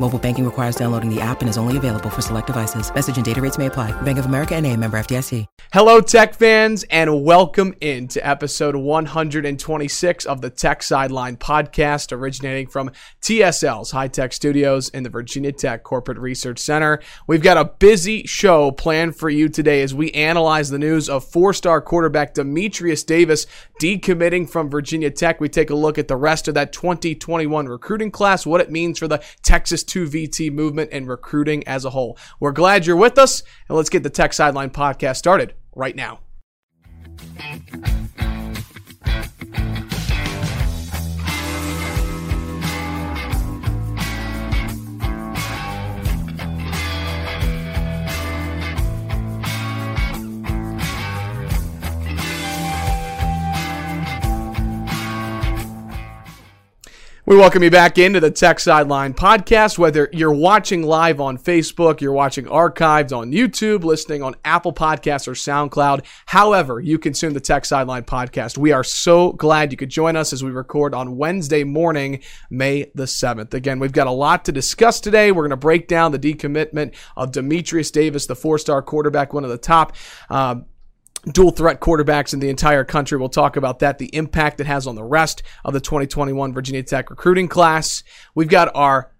Mobile banking requires downloading the app and is only available for select devices. Message and data rates may apply. Bank of America and a member FDIC. Hello, tech fans, and welcome into episode 126 of the Tech Sideline podcast, originating from TSL's High Tech Studios in the Virginia Tech Corporate Research Center. We've got a busy show planned for you today as we analyze the news of four star quarterback Demetrius Davis decommitting from Virginia Tech. We take a look at the rest of that 2021 recruiting class, what it means for the Texas 2 VT movement and recruiting as a whole. We're glad you're with us, and let's get the Tech Sideline podcast started right now. We welcome you back into the Tech Sideline podcast. Whether you're watching live on Facebook, you're watching archived on YouTube, listening on Apple Podcasts or SoundCloud, however you consume the Tech Sideline podcast, we are so glad you could join us as we record on Wednesday morning, May the 7th. Again, we've got a lot to discuss today. We're going to break down the decommitment of Demetrius Davis, the four star quarterback, one of the top. Uh, dual threat quarterbacks in the entire country. We'll talk about that, the impact it has on the rest of the 2021 Virginia Tech recruiting class. We've got our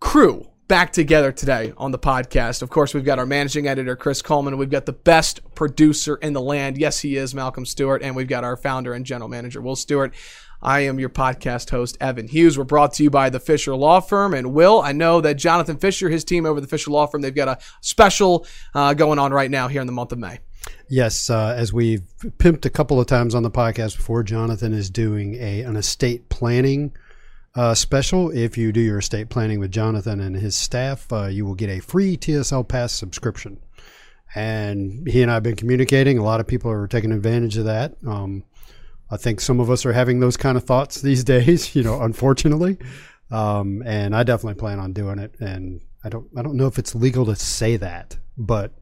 crew back together today on the podcast. Of course, we've got our managing editor, Chris Coleman. We've got the best producer in the land. Yes, he is, Malcolm Stewart. And we've got our founder and general manager, Will Stewart. I am your podcast host, Evan Hughes. We're brought to you by the Fisher Law Firm. And Will, I know that Jonathan Fisher, his team over the Fisher Law Firm, they've got a special uh, going on right now here in the month of May. Yes, uh, as we've pimped a couple of times on the podcast before, Jonathan is doing a an estate planning uh, special. If you do your estate planning with Jonathan and his staff, uh, you will get a free TSL Pass subscription. And he and I have been communicating. A lot of people are taking advantage of that. Um, I think some of us are having those kind of thoughts these days. You know, unfortunately, um, and I definitely plan on doing it. And I don't I don't know if it's legal to say that, but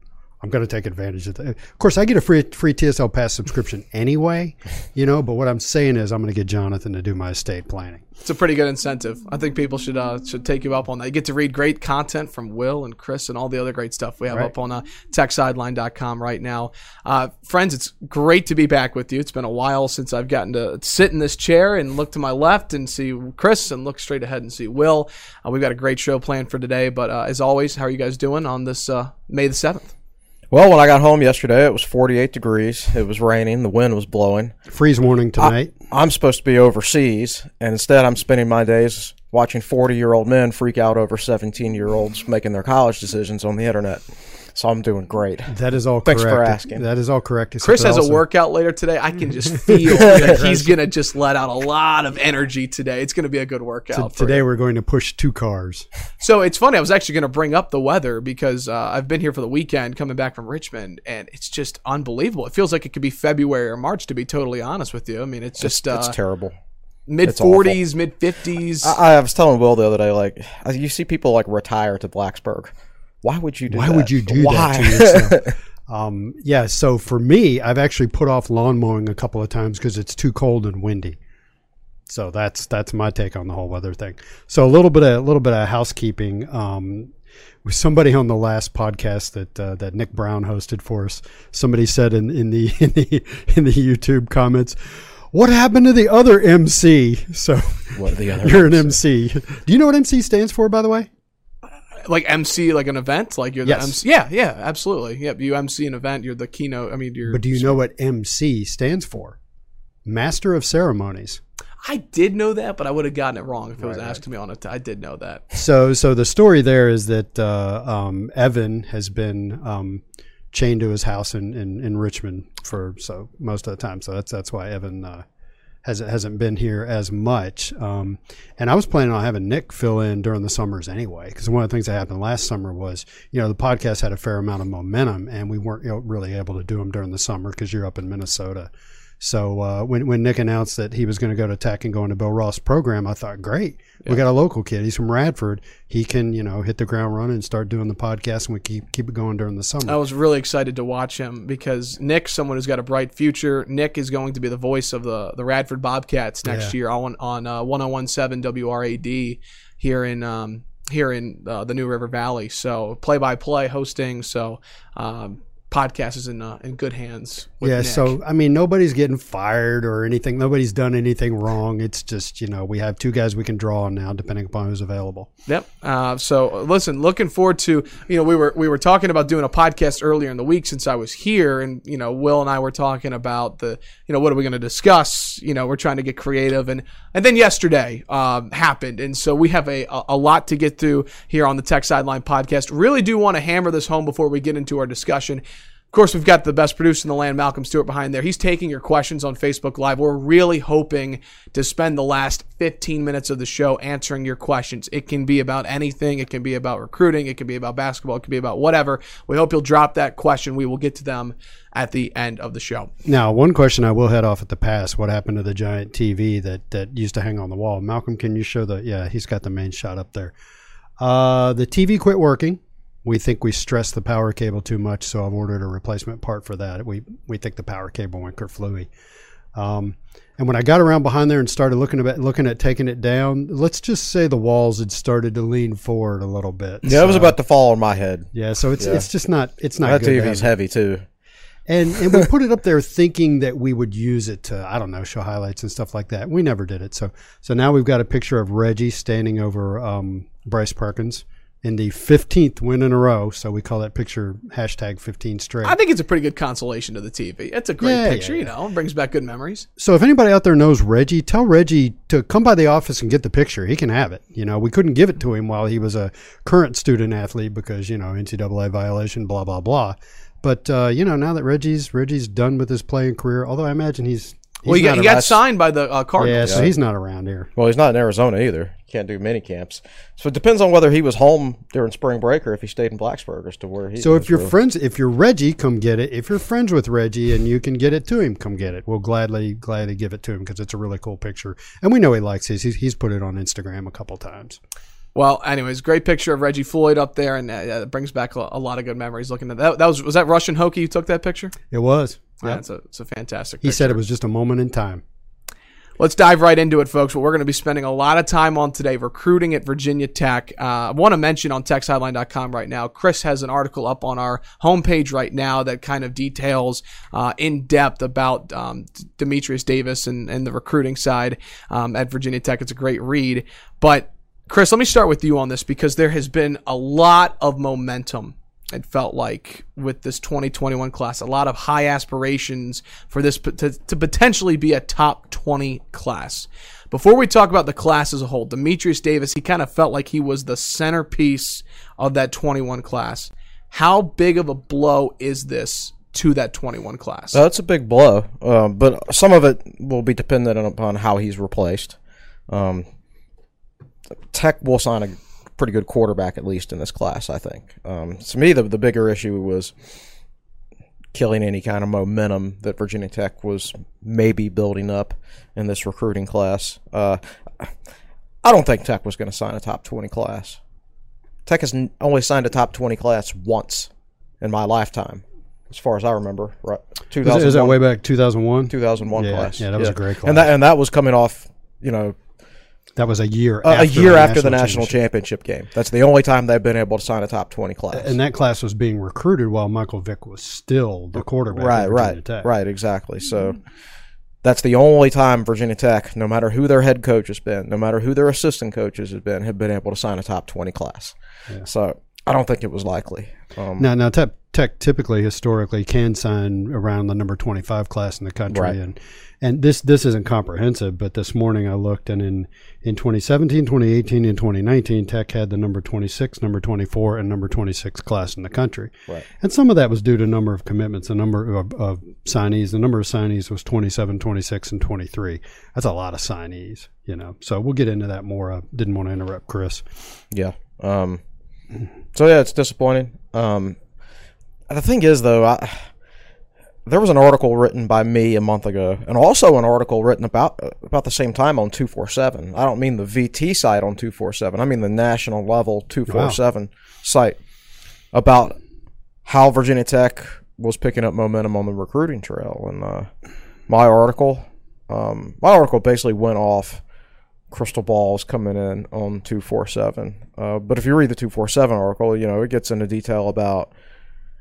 I'm going to take advantage of that. Of course, I get a free free TSL Pass subscription anyway, you know. But what I'm saying is, I'm going to get Jonathan to do my estate planning. It's a pretty good incentive. I think people should uh, should take you up on that. You get to read great content from Will and Chris and all the other great stuff we have right. up on uh, techsideline.com right now. Uh, friends, it's great to be back with you. It's been a while since I've gotten to sit in this chair and look to my left and see Chris and look straight ahead and see Will. Uh, we've got a great show planned for today. But uh, as always, how are you guys doing on this uh, May the seventh? Well, when I got home yesterday, it was 48 degrees. It was raining. The wind was blowing. Freeze warning tonight. I, am supposed to be overseas, and instead, I'm spending my days watching 40 year old men freak out over 17 year olds making their college decisions on the internet. So I'm doing great. That is all Thanks correct. for asking. That is all correct. Chris has also, a workout later today. I can just feel that he's going to just let out a lot of energy today. It's going to be a good workout. today you. we're going to push two cars. So it's funny. I was actually going to bring up the weather because uh, I've been here for the weekend coming back from Richmond and it's just unbelievable. It feels like it could be February or March to be totally honest with you. I mean, it's just it's, uh, it's terrible mid 40s, mid 50s. I, I, was telling Will the other day, like, you see people like retire to Blacksburg. Why would you do Why that? would you do Why? that to yourself? um, yeah, so for me, I've actually put off lawn mowing a couple of times because it's too cold and windy. So that's that's my take on the whole weather thing. So a little bit of a little bit of housekeeping. Um, with somebody on the last podcast that uh, that Nick Brown hosted for us, somebody said in, in the in the in the YouTube comments, "What happened to the other MC?" So, what the other? You're an MC. Do you know what MC stands for, by the way? Like MC like an event, like you're the yes. MC. Yeah, yeah, absolutely. Yep, you MC an event. You're the keynote. I mean, you're. But do you know what MC stands for? Master of Ceremonies. I did know that, but I would have gotten it wrong if it was right, asked right. me on it. I did know that. So, so the story there is that uh, um, Evan has been um, chained to his house in, in, in, Richmond for so most of the time. So that's that's why Evan uh, hasn't hasn't been here as much. Um, and I was planning on having Nick fill in during the summers anyway, because one of the things that happened last summer was, you know, the podcast had a fair amount of momentum, and we weren't really able to do them during the summer because you're up in Minnesota. So uh, when when Nick announced that he was going to go to Tech and go into Bill Roth's program, I thought, great, we got a local kid. He's from Radford. He can you know hit the ground running and start doing the podcast, and we keep keep it going during the summer. I was really excited to watch him because Nick's someone who's got a bright future. Nick is going to be the voice of the the Radford Bobcats next Yeah. year on on uh, 1017 WRAD here in um, here in uh, the New River Valley. So play by play hosting. So um, podcast is in uh, in good hands. Yeah, Nick. so I mean, nobody's getting fired or anything. Nobody's done anything wrong. It's just you know we have two guys we can draw on now, depending upon who's available. Yep. Uh, so listen, looking forward to you know we were we were talking about doing a podcast earlier in the week since I was here, and you know Will and I were talking about the you know what are we going to discuss? You know we're trying to get creative, and and then yesterday um, happened, and so we have a a lot to get through here on the Tech Sideline podcast. Really do want to hammer this home before we get into our discussion. Course, we've got the best producer in the land, Malcolm Stewart, behind there. He's taking your questions on Facebook Live. We're really hoping to spend the last 15 minutes of the show answering your questions. It can be about anything. It can be about recruiting. It can be about basketball. It can be about whatever. We hope you'll drop that question. We will get to them at the end of the show. Now, one question I will head off at the pass: What happened to the giant TV that that used to hang on the wall? Malcolm, can you show the? Yeah, he's got the main shot up there. Uh, the TV quit working. We think we stressed the power cable too much, so I've ordered a replacement part for that. We we think the power cable went kerflooey. Um, and when I got around behind there and started looking at looking at taking it down, let's just say the walls had started to lean forward a little bit. Yeah, it was about to fall on my head. Yeah, so it's Yeah. it's just not it's not That TV's heavy too. and and we put it up there thinking that we would use it to I don't know show highlights and stuff like that. We never did it. So so now we've got a picture of Reggie standing over um, Bryce Perkins in the 15th win in a row. So we call that picture hashtag 15 straight. I think it's a pretty good consolation to the TV. It's a great Yeah, picture, yeah, you know, it brings back good memories. so if anybody out there knows Reggie, tell Reggie to come by the office and get the picture. He can have it. You know, we couldn't give it to him while he was a current student athlete because you know NCAA violation, blah blah blah. But uh, you know, now that Reggie's Reggie's done with his playing career, although I imagine he's, he's Well, he got, he got signed by the uh, Yeah, Cardinals. so he's not around here. Well, he's not in Arizona either. Can't do mini camps. So it depends on whether he was home during spring break or if he stayed in Blacksburg as to where he. So if you're really. friends, if you're Reggie, come get it. If you're friends with Reggie and you can get it to him, come get it. We'll gladly, gladly give it to him because it's a really cool picture, and we know he likes his. He's, he's put it on Instagram a couple times. Well, anyways, great picture of Reggie Floyd up there, and uh, it brings back a, a lot of good memories. Looking at that, that was was that Russian Hokie who took that picture? It was. Yeah, Yep. it's a it's a fantastic. He picture. said it was just a moment in time. Let's dive right into it, folks. What we're going to be spending a lot of time on today, recruiting at Virginia Tech. Uh, I want to mention on TechSideline.com right now, Chris has an article up on our homepage right now that kind of details uh, in depth about um, Demetrius Davis and, and the recruiting side um, at Virginia Tech. It's a great read. But, Chris, let me start with you on this because there has been a lot of momentum it felt like with this 2021 class a lot of high aspirations for this to, to potentially be a top 20 class. Before we talk about the class as a whole demetrius davis he kind of felt like he was the centerpiece of that 21 class. How big of a blow is this to that 21 class? That's a big blow, um, but some of it will be dependent upon how he's replaced. Um, Tech will sign a pretty good quarterback at least in this class, I think. Um, to me, the the bigger issue was killing any kind of momentum that Virginia Tech was maybe building up in this recruiting class. Uh, I don't think Tech was going to sign a top twenty class. Tech has only signed a top twenty class once in my lifetime, as far as I remember. Right, Is that way back 2001? 2001 Yeah, class. yeah, that was a great class. And that and that was coming off, you know, That was a year. a, a year the after the national championship. championship game. That's the only time they've been able to sign a top 20 class. And that class was being recruited while Michael Vick was still the quarterback. right, right, Tech. right, exactly. So that's the only time Virginia Tech, no matter who their head coach has been, no matter who their assistant coaches have been, have been able to sign a top 20 class. So I don't think it was likely. Um, Now, now Tech, Tech typically historically can sign around the number 25 class in the country Right. and and this this isn't comprehensive but this morning I looked and in in 2017 2018 and 2019 Tech had the number 26 number 24 and number 26 class in the country Right. and some of that was due to number of commitments the number of, of signees the number of signees was 27 26 and 23 that's a lot of signees you know so we'll get into that more I didn't want to interrupt Chris Yeah. Um, so yeah, it's disappointing. Um, the thing is, though, I, there was an article written by me a month ago, and also an article written about about the same time on two four seven. I don't mean the VT site on two four seven. I mean the national level two four seven site about how Virginia Tech was picking up momentum on the recruiting trail. And uh, my article, um, my article basically went off crystal balls coming in on 247. Uh, but if you read the 247 article, you know, it gets into detail about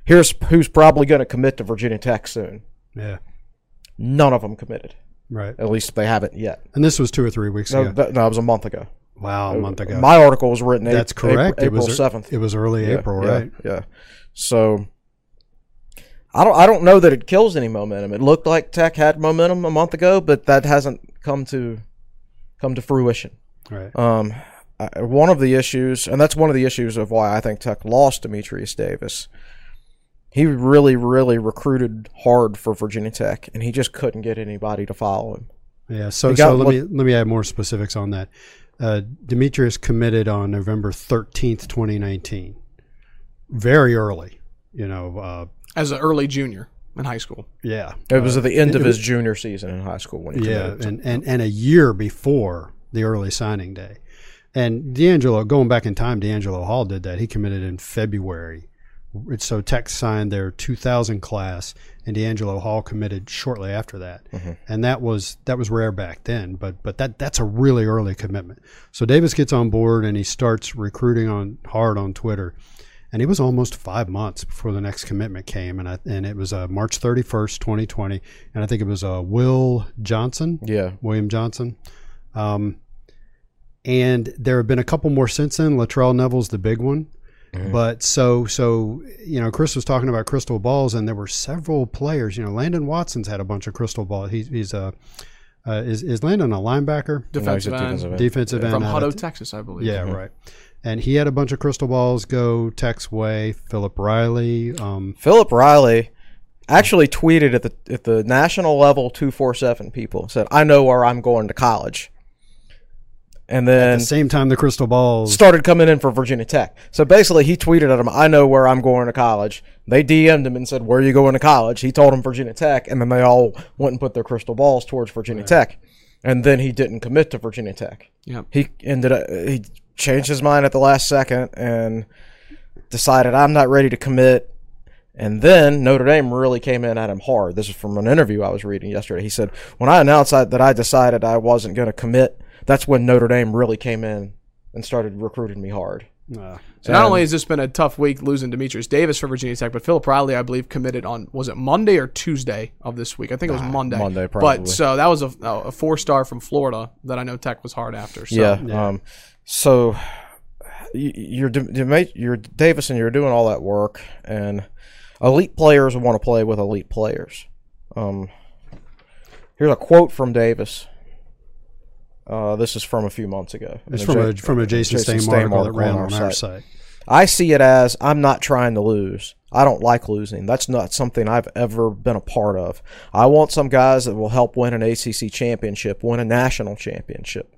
here's who's probably going to commit to Virginia Tech soon. yeah None of them committed. right At least they haven't yet. and this was two or three weeks No, ago no, it was a month ago. wow a month ago My article was written That's correct. April, it was April 7th. It was early Yeah, April, yeah, right? Yeah. So I don't I don't know that it kills any momentum. It looked like Tech had momentum a month ago, but that hasn't come to come to fruition. Right. Um, I- one of the issues, and that's one of the issues of why I think Tech lost Demetrius Davis. He really, really recruited hard for Virginia Tech, and he just couldn't get anybody to follow him. Yeah. So, got so let me let me add more specifics on that. Uh, Demetrius committed on November thirteenth, twenty nineteen. Very early. You know. Uh, as an early junior in high school. yeah. It was at the end it of was- his junior season in high school when he Yeah, committed. and, and, and a year before the early signing day. And D'Angelo, going back in time, D'Angelo Hall did that. He committed in February. So Tech signed their 2000 class, and D'Angelo Hall committed shortly after that. Mm-hmm. And that was that was rare back then, but but that that's a really early commitment. So Davis gets on board and he starts recruiting on hard on Twitter. And it was almost five months before the next commitment came, and I, and it was uh, March thirty first, twenty twenty, and I think it was uh, Will Johnson, yeah, William Johnson. Um, and there have been a couple more since then. Latrell Neville's the big one. But so so you know, Chris was talking about crystal balls, and there were several players. You know, Landon Watson's had a bunch of crystal balls. He's he's a uh, is is Landon a linebacker, Defensive No, he's a defensive end. defensive end from Hutto, Texas, I believe. Yeah, right. And he had a bunch of crystal balls go Tech's way. Philip Riley, um, Philip Riley actually tweeted at the at the national level two four seven people said, "I know where I'm going to college," and then at the same time the crystal balls. started coming in for Virginia Tech. So basically, he tweeted at him, "I know where I'm going to college." They DM'd him and said, "Where are you going to college?" He told them Virginia Tech, and then they all went and put their crystal balls towards Virginia Tech, and then he didn't commit to Virginia Tech. Yep. He ended up he changed his mind at the last second and decided I'm not ready to commit. And then Notre Dame really came in at him hard. This is from an interview I was reading yesterday. He said, "When I announced that that I decided I wasn't going to commit, that's when Notre Dame really came in and started recruiting me hard." Uh, So not only has this been a tough week losing Demetrius Davis for Virginia Tech, but Philip Riley, I believe, committed on was it Monday or Tuesday of this week? I think it was Monday. Monday, probably. But so that was a, a four star from Florida that I know Tech was hard after. So. yeah. Um, so you're you're Davis and you're doing all that work, and elite players want to play with elite players. Um, here's a quote from Davis. Uh, this is from a few months ago. it's from a J- from a Jason, Jason article that ran on on our our site. site. I see it as I'm not trying to lose. I don't like losing. That's not something I've ever been a part of. I want some guys that will help win an ACC championship, win a national championship.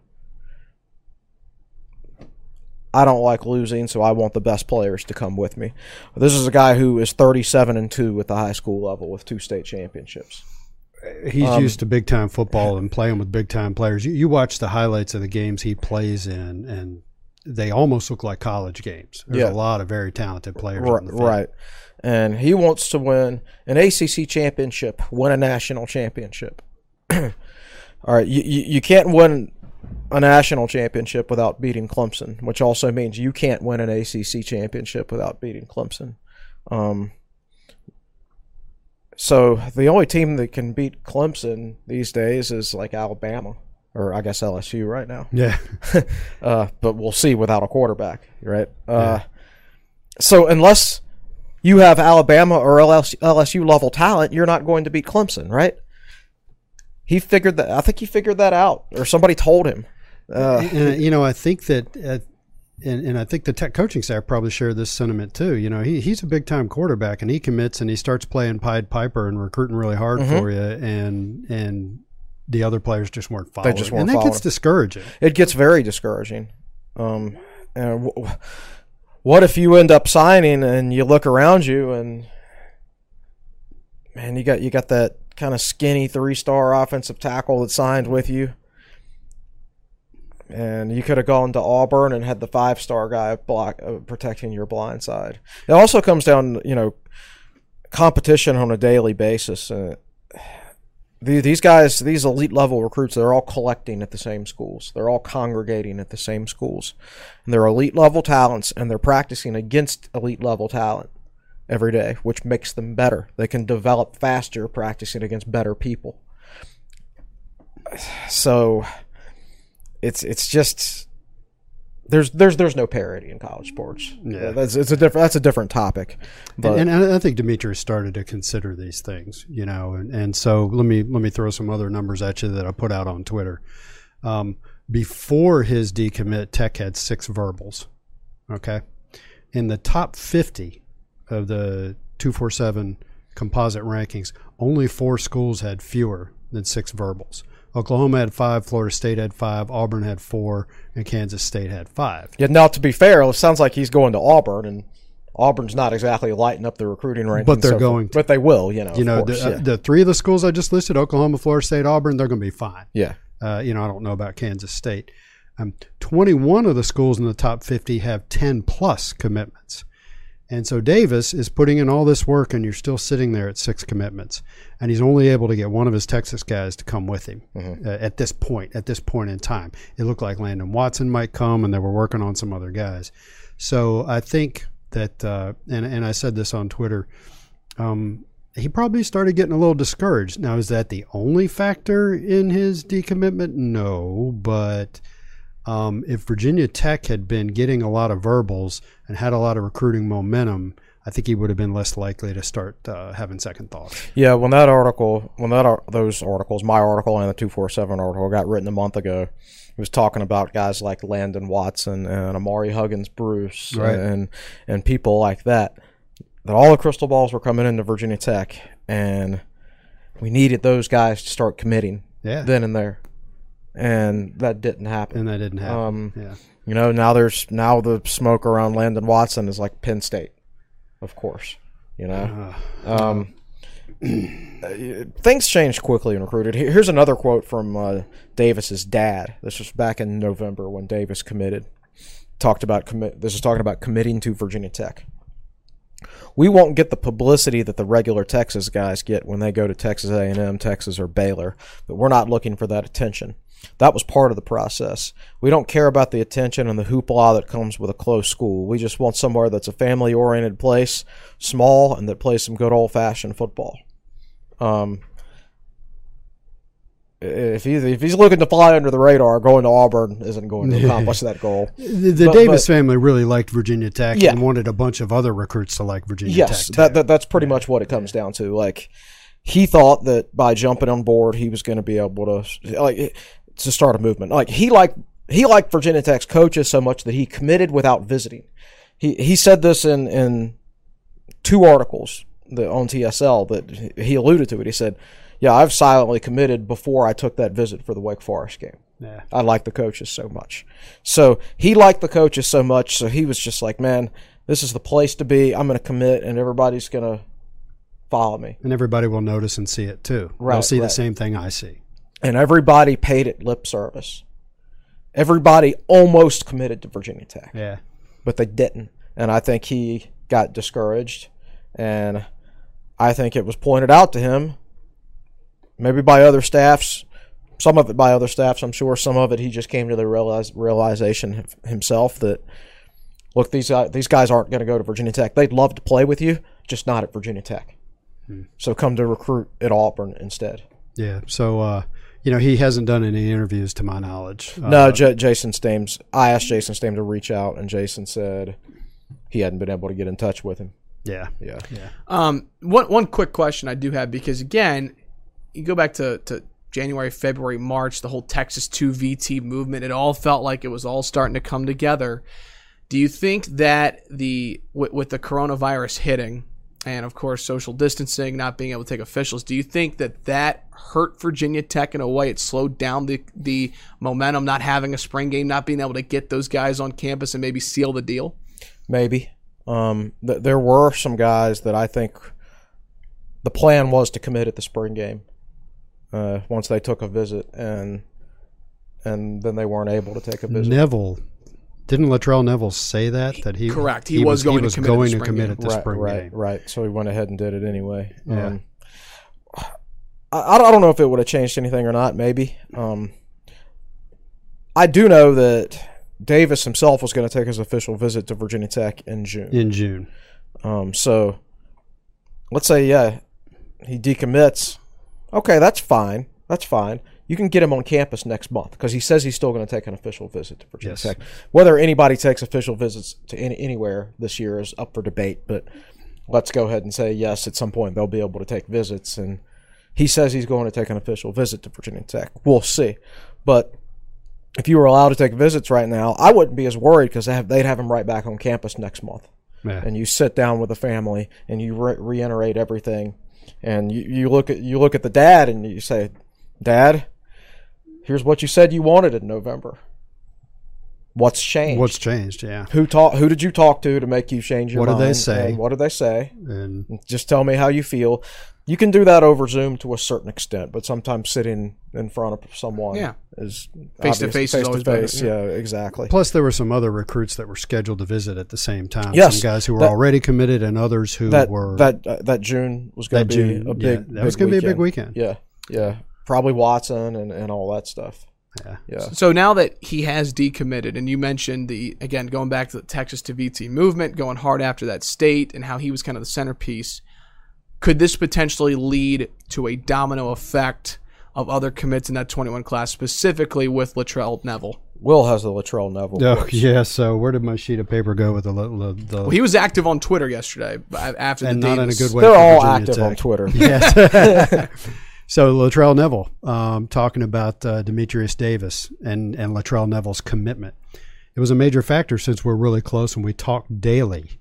I don't like losing, so I want the best players to come with me. This is a guy who is 37 and 2 at the high school level with two state championships. He's Um, used to big time football and playing with big time players. You, you watch the highlights of the games he plays in, and they almost look like college games. There's Yeah. a lot of very talented players Right, on the field. right. And he wants to win an ACC championship, win a national championship. All right, you, you, you can't win a national championship without beating Clemson, which also means you can't win an ACC championship without beating Clemson. Um, so the only team that can beat Clemson these days is like Alabama, or I guess LSU right now Yeah, uh, but we'll see without a quarterback, right? Uh, So unless you have Alabama or LSU, LSU level talent, you're not going to beat Clemson, right? He figured that. I think he figured that out, or somebody told him. Uh, and, you know, I think that, uh, and, and I think the tech coaching staff probably share this sentiment too. You know, he, he's a big time quarterback, and he commits and he starts playing Pied Piper and recruiting really hard Mm-hmm. for you, and and the other players just weren't following. They just weren't and that gets discouraging. it gets very discouraging. Um, and w- what if you end up signing and you look around you and man, you got you got that kind of skinny three star offensive tackle that signed with you, and you could have gone to Auburn and had the five star guy block uh, protecting your blind side. It also comes down, you know, competition on a daily basis. Uh, these guys, these elite level recruits, they're all collecting at the same schools. They're all congregating at the same schools. And they're elite level talents, and they're practicing against elite level talent every day, which makes them better. They can develop faster practicing against better people. So it's it's just there's there's there's no parity in college sports. Yeah. that's it's a different that's a different topic. But and, and I think Demetrius started to consider these things, you know, and, and so let me let me throw some other numbers at you that I put out on Twitter. Um, before his decommit, Tech had six verbals. Okay, in the top fifty of the two four seven composite rankings, only four schools had fewer than six verbals. Oklahoma had five, Florida State had five, Auburn had four, and Kansas State had five. Yeah, now to be fair, it sounds like he's going to Auburn, and Auburn's not exactly lighting up the recruiting rankings. But they're so- going to. But they will, you know. You know, course, the, yeah. uh, the three of the schools I just listed, Oklahoma, Florida State, Auburn, they're going to be fine. yeah. Uh, you know, I don't know about Kansas State. Um, 21 of the schools in the top 50 have 10 plus commitments. And so Davis is putting in all this work, and you're still sitting there at six commitments. And he's only able to get one of his Texas guys to come with him uh, at this point, at this point in time. It looked like Landon Watson might come, and they were working on some other guys. So I think that, uh, and, and I said this on Twitter, um, he probably started getting a little discouraged. Now, is that the only factor in his decommitment? No, but um, if Virginia Tech had been getting a lot of verbals and had a lot of recruiting momentum, I think he would have been less likely to start uh, having second thoughts. Yeah, when that article, when that ar- those articles, my article and the two four seven article got written a month ago, it was talking about guys like Landon Watson and Amari Huggins Bruce Right. and and people like that. That all the crystal balls were coming into Virginia Tech, and we needed those guys to start committing Yeah, then and there, and that didn't happen. and that didn't happen. Um, yeah, You know, now there's now the smoke around Landon Watson is like Penn State, of course. You know, um, uh, things changed quickly in recruited. Here's another quote from uh, Davis's dad. This was back in November when Davis committed. Talked about commit. This is talking about committing to Virginia Tech. We won't get the publicity that the regular Texas guys get when they go to Texas A&M, Texas, or Baylor, but we're not looking for that attention. That was part of the process. We don't care about the attention and the hoopla that comes with a closed school. We just want somewhere that's a family oriented place, small, and that plays some good old fashioned football. Um, if he's, if he's looking to fly under the radar, going to Auburn isn't going to accomplish that goal. the, the but- Davis family really liked Virginia Tech Yeah. and wanted a bunch of other recruits to like Virginia yes, Tech. that, that that's pretty much what it comes down to. Like he thought that by jumping on board, he was going to be able to like to start a movement. Like he liked he liked Virginia Tech's coaches so much that he committed without visiting. He he said this in in two articles that on TSL that he alluded to it. He said, "Yeah, I've silently committed before I took that visit for the Wake Forest game." yeah. I like the coaches so much. So he liked the coaches so much, so he was just like, man, this is the place to be. I'm going to commit, and everybody's going to follow me. And everybody will notice and see it too. They'll Right, see the same thing I see. And everybody paid it lip service. Everybody almost committed to Virginia Tech, Yeah. but they didn't. And I think he got discouraged, and I think it was pointed out to him, maybe by other staffs, some of it by other staffs, I'm sure. Some of it he just came to the realize, realization himself that look, these guys, these guys aren't going to go to Virginia Tech. They'd love to play with you, just not at Virginia Tech. So come to recruit at Auburn instead. Yeah. So, uh, you know, he hasn't done any interviews to my knowledge. Uh, No, J- Jason Stames. I asked Jason Stames to reach out, and Jason said he hadn't been able to get in touch with him. Yeah. Yeah. Yeah. Um, one one quick question I do have because again, you go back to to January, February, March, the whole Texas two VT movement. It all felt like it was all starting to come together. Do you think that the with, with the coronavirus hitting, and of course social distancing, not being able to take officials, do you think that that hurt Virginia Tech in a way? It slowed down the the momentum, not having a spring game, not being able to get those guys on campus and maybe seal the deal. Maybe. Um, th- there were some guys that I think the plan was to commit at the spring game uh, once they took a visit, and and then they weren't able to take a visit. Neville didn't Latrell Neville say that that he Correct. He was going to commit at the going to commit at the right, spring right, game. right. So he went ahead and did it anyway. Yeah. Um, I, I don't know if it would have changed anything or not. Maybe. Um, I do know that Davis himself was going to take his official visit to Virginia Tech in June. in June. Um, so let's say, yeah, he decommits. Okay, that's fine. That's fine. You can get him on campus next month because he says he's still going to take an official visit to Virginia Yes. Tech. Whether anybody takes official visits to any, anywhere this year is up for debate, but let's go ahead and say yes, at some point they'll be able to take visits. And he says he's going to take an official visit to Virginia Tech. We'll see. But if you were allowed to take visits right now, I wouldn't be as worried because they they'd have him right back on campus next month Yeah. and you sit down with the family and you re- reiterate everything and you, you look at you look at the dad and you say dad here's what you said you wanted in november what's changed What's changed? Yeah. who talk who did you talk to to make you change your mind? What did they say? And what did they say And just tell me how you feel you can do that over zoom to a certain extent but sometimes sitting in front of someone Yeah. is face to face. Face to face, yeah. yeah exactly plus, there were some other recruits that were scheduled to visit at the same time. Yes, some guys who were that- already committed, and others who that were that uh, that June was going to be June, a big. yeah, that was going to be a big weekend. Yeah, yeah, probably Watson and, and all that stuff. Yeah. Yeah, So now that he has decommitted, and you mentioned the again going back to the Texas to VT movement, going hard after that state, and how he was kind of the centerpiece, could this potentially lead to a domino effect of other commits in that 21 class, specifically with Latrell Neville? Will has the Latrell Neville. Oh voice. yeah. So where did my sheet of paper go with the the, the Well, he was active on Twitter yesterday b- after and the not Davis- in a good way. They're all Virginia active Tech. on Twitter. Yes. so Latrell Neville um, talking about uh, Demetrius Davis and and Latrell Neville's commitment. It was a major factor since we're really close and we talk daily.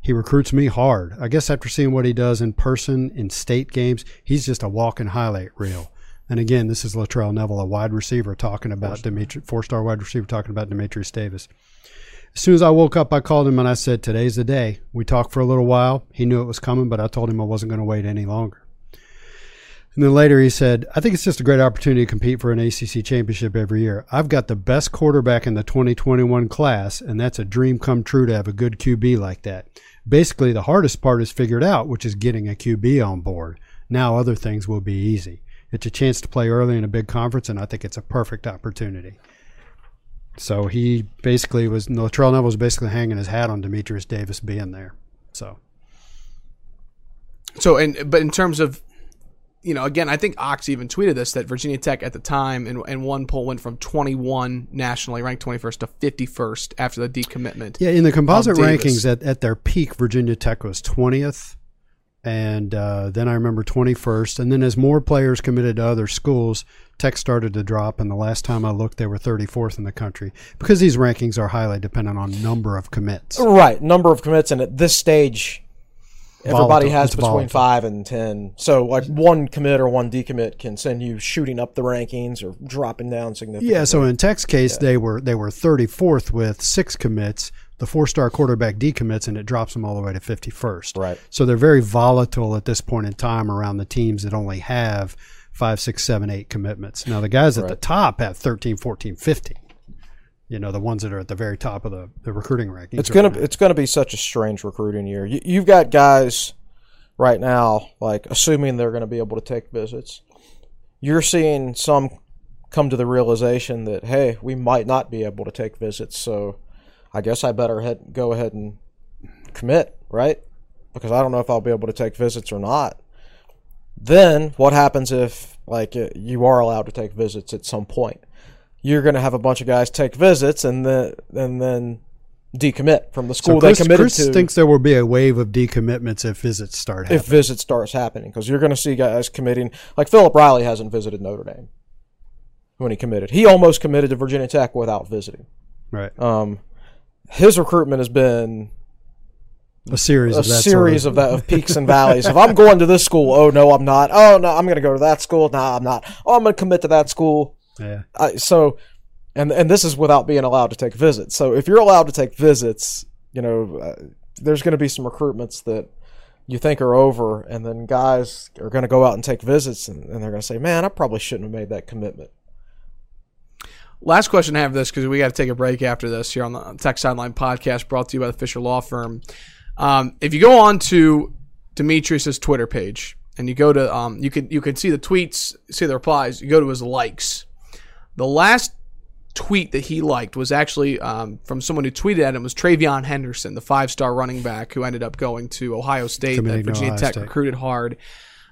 He recruits me hard. I guess after seeing what he does in person in state games, he's just a walking highlight reel. And again, this is Latrell Neville, a wide receiver, talking about Demetri, four-star wide receiver, talking about Demetrius Davis. As soon as I woke up, I called him and I said, "Today's the day." We talked for a little while. He knew it was coming, but I told him I wasn't going to wait any longer. And then later he said, I think it's just a great opportunity to compete for an ACC championship every year. I've got the best quarterback in the 2021 class, and that's a dream come true to have a good QB like that. Basically, the hardest part is figured out, which is getting a QB on board. Now, other things will be easy. It's a chance to play early in a big conference, and I think it's a perfect opportunity. So he basically was, Latrell Neville was basically hanging his hat on Demetrius Davis being there. So, So, and but in terms of, you know, again, I think Ox even tweeted this that Virginia Tech at the time in, in one poll went from 21 nationally ranked 21st to 51st after the decommitment. Yeah, in the composite rankings at, at their peak, Virginia Tech was 20th. And uh, then I remember 21st. And then as more players committed to other schools, Tech started to drop. And the last time I looked, they were 34th in the country because these rankings are highly dependent on number of commits. Right, number of commits, and at this stage, everybody Volatile. has It's between volatile. five and ten. So, like one commit or one decommit can send you shooting up the rankings or dropping down significantly. Yeah, so in Tech's case, they were they were 34th with six commits, the four-star quarterback decommits, and it drops them all the way to 51st. Right. So they're very volatile at this point in time around the teams that only have five, six, seven, eight commitments. Now the guys at the top have 13, 14, 15. You know, the ones that are at the very top of the, the recruiting rankings. it's gonna now. it's gonna be such a strange recruiting year. You, you've got guys right now, like assuming they're going to be able to take visits. You're seeing some come to the realization that hey, we might not be able to take visits, so I guess I better head, go ahead and commit, right? Because I don't know if I'll be able to take visits or not. Then what happens if like you are allowed to take visits at some point? You're going to have a bunch of guys take visits, and then and then decommit from the So school Chris, they committed Chris to. thinks there will be a wave of decommitments if visits start happening. if visits starts happening, because you're going to see guys committing. Like Philip Riley hasn't visited Notre Dame when he committed. He almost committed to Virginia Tech without visiting. right. Um, his recruitment has been a series a of that series sort of, that of peaks and valleys. if I'm going to this school, oh no, I'm not. Oh no, I'm going to go to that school. No, I'm not. Oh, I'm going to commit to that school. Yeah. I, so, and and this is without being allowed to take visits. So if you're allowed to take visits, you know, uh, there's going to be some recruitments that you think are over, and then guys are going to go out and take visits, and, and they're going to say, "Man, I probably shouldn't have made that commitment." Last question I have this because we got to take a break after this here on the Tech Sideline podcast brought to you by the Fisher Law Firm. Um, if you go on to Demetrius's Twitter page and you go to um, you can you can see the tweets, see the replies. You go to his likes. The last tweet that he liked was actually um, from someone who tweeted at him was TreVeyon Henderson, the five star running back who ended up going to Ohio State. That Committing to Virginia Ohio Tech State. recruited hard,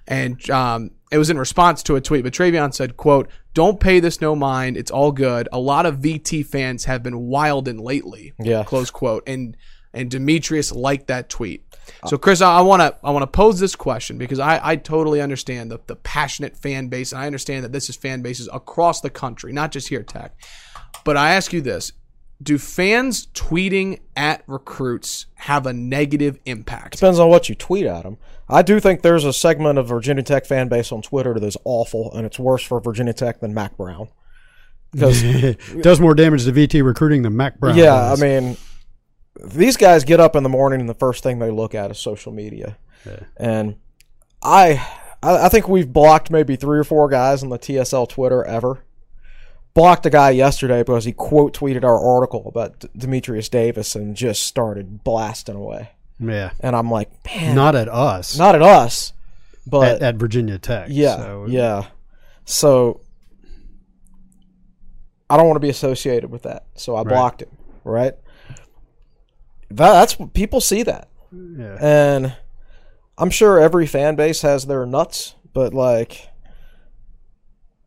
and um, it was in response to a tweet. But TreVeyon said, "quote Don't pay this no mind. It's all good. A lot of VT fans have been wild in lately." Yeah. Close quote. And and Demetrius liked that tweet. So Chris, I want to I want to pose this question because I, I totally understand the, the passionate fan base and I understand that this is fan bases across the country, not just here at Tech. But I ask you this: Do fans tweeting at recruits have a negative impact? Depends on what you tweet at them. I do think there's a segment of Virginia Tech fan base on Twitter that is awful, and it's worse for Virginia Tech than Mack Brown. Because Does more damage to VT recruiting than Mack Brown. Yeah, I mean, these guys get up in the morning and the first thing they look at is social media, and I, I I think we've blocked maybe three or four guys on the TSL Twitter ever. Blocked a guy yesterday because he quote tweeted our article about D- Demetrius Davis and just started blasting away, yeah. and I'm like, man, Not at us. not at us, but at, at Virginia Tech. yeah, So, uh, yeah. So I don't want to be associated with that, so I blocked him. Right. That, that's what people see that, yeah. and I'm sure every fan base has their nuts, but like.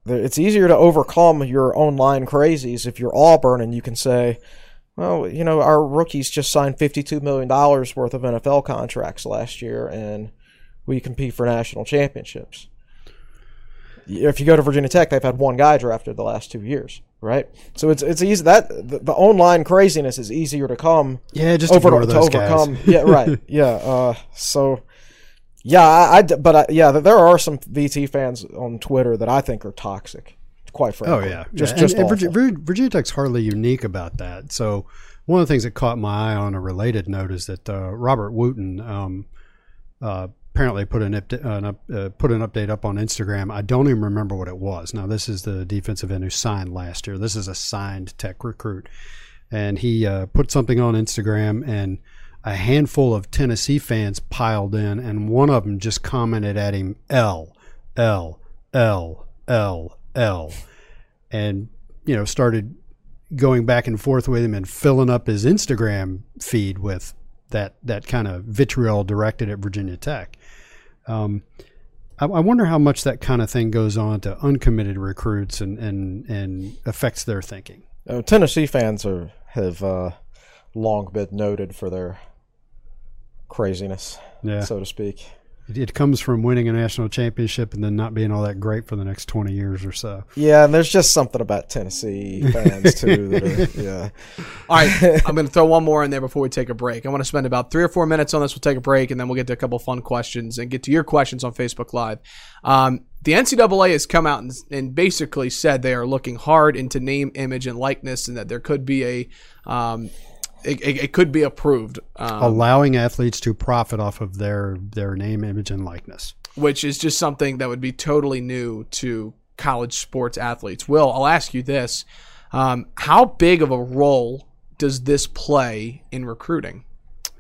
It's easier to overcome your online crazies if you're Auburn and you can say, well, you know, our rookies just signed $52 million worth of NFL contracts last year and we compete for national championships if you go to Virginia Tech, they've had one guy drafted the last two years, right? So it's it's easy that the, the online craziness is easier to come Yeah, just over to, to overcome. yeah, right. Yeah. Uh, so yeah, I, I but I, yeah, there are some VT fans on Twitter that I think are toxic. Quite frankly. Oh frankly, yeah, just yeah. just and, and. Virginia, Virginia Tech's hardly unique about that. So one of the things that caught my eye on a related note is that uh, Robert Wooten um, uh, apparently put an, uh, put an update up on Instagram. I don't even remember what it was. Now this is the defensive end who signed last year. This is a signed Tech recruit, and he uh, put something on Instagram and. A handful of Tennessee fans piled in, and one of them just commented at him L, L, L, L, L and you know started going back and forth with him and filling up his Instagram feed with that that kind of vitriol directed at Virginia Tech. Um, I, I wonder how much that kind of thing goes on to uncommitted recruits and and and affects their thinking. Uh, Tennessee fans are have uh, long been noted for their craziness, Yeah, so to speak. It, it comes from winning a national championship and then not being all that great for the next twenty years or so. Yeah, and there's just something about Tennessee fans too. that are, yeah. All right, I'm going to throw one more in there before we take a break. I want to spend about three or four minutes on this. We'll take a break, and then we'll get to a couple fun questions and get to your questions on Facebook Live. Um, the NCAA has come out and, and basically said they are looking hard into name, image, and likeness, and that there could be a, um, it, it, it could be approved, um, Allowing athletes to profit off of their their name, image, and likeness. which is just something that would be totally new to college sports athletes. Will, I'll ask you this: um, How big of a role does this play in recruiting?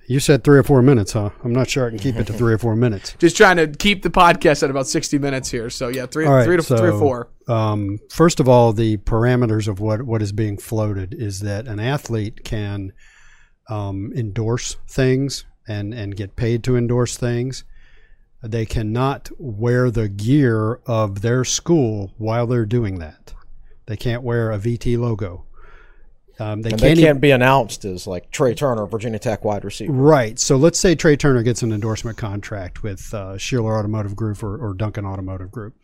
You said three or four minutes, huh? I'm not sure I can keep it to three or four minutes. just trying to keep the podcast at about 60 minutes here. So yeah, three, right, three to three or four. Um, first of all, the parameters of what, what is being floated is that an athlete can um, endorse things and, and get paid to endorse things. They cannot wear the gear of their school while they're doing that. They can't wear a VT logo. Um, they And can't they can't be announced as like Tre Turner, Virginia Tech wide receiver. Right. So let's say Tre Turner gets an endorsement contract with uh, Shelor Automotive Group or, or Duncan Automotive Group.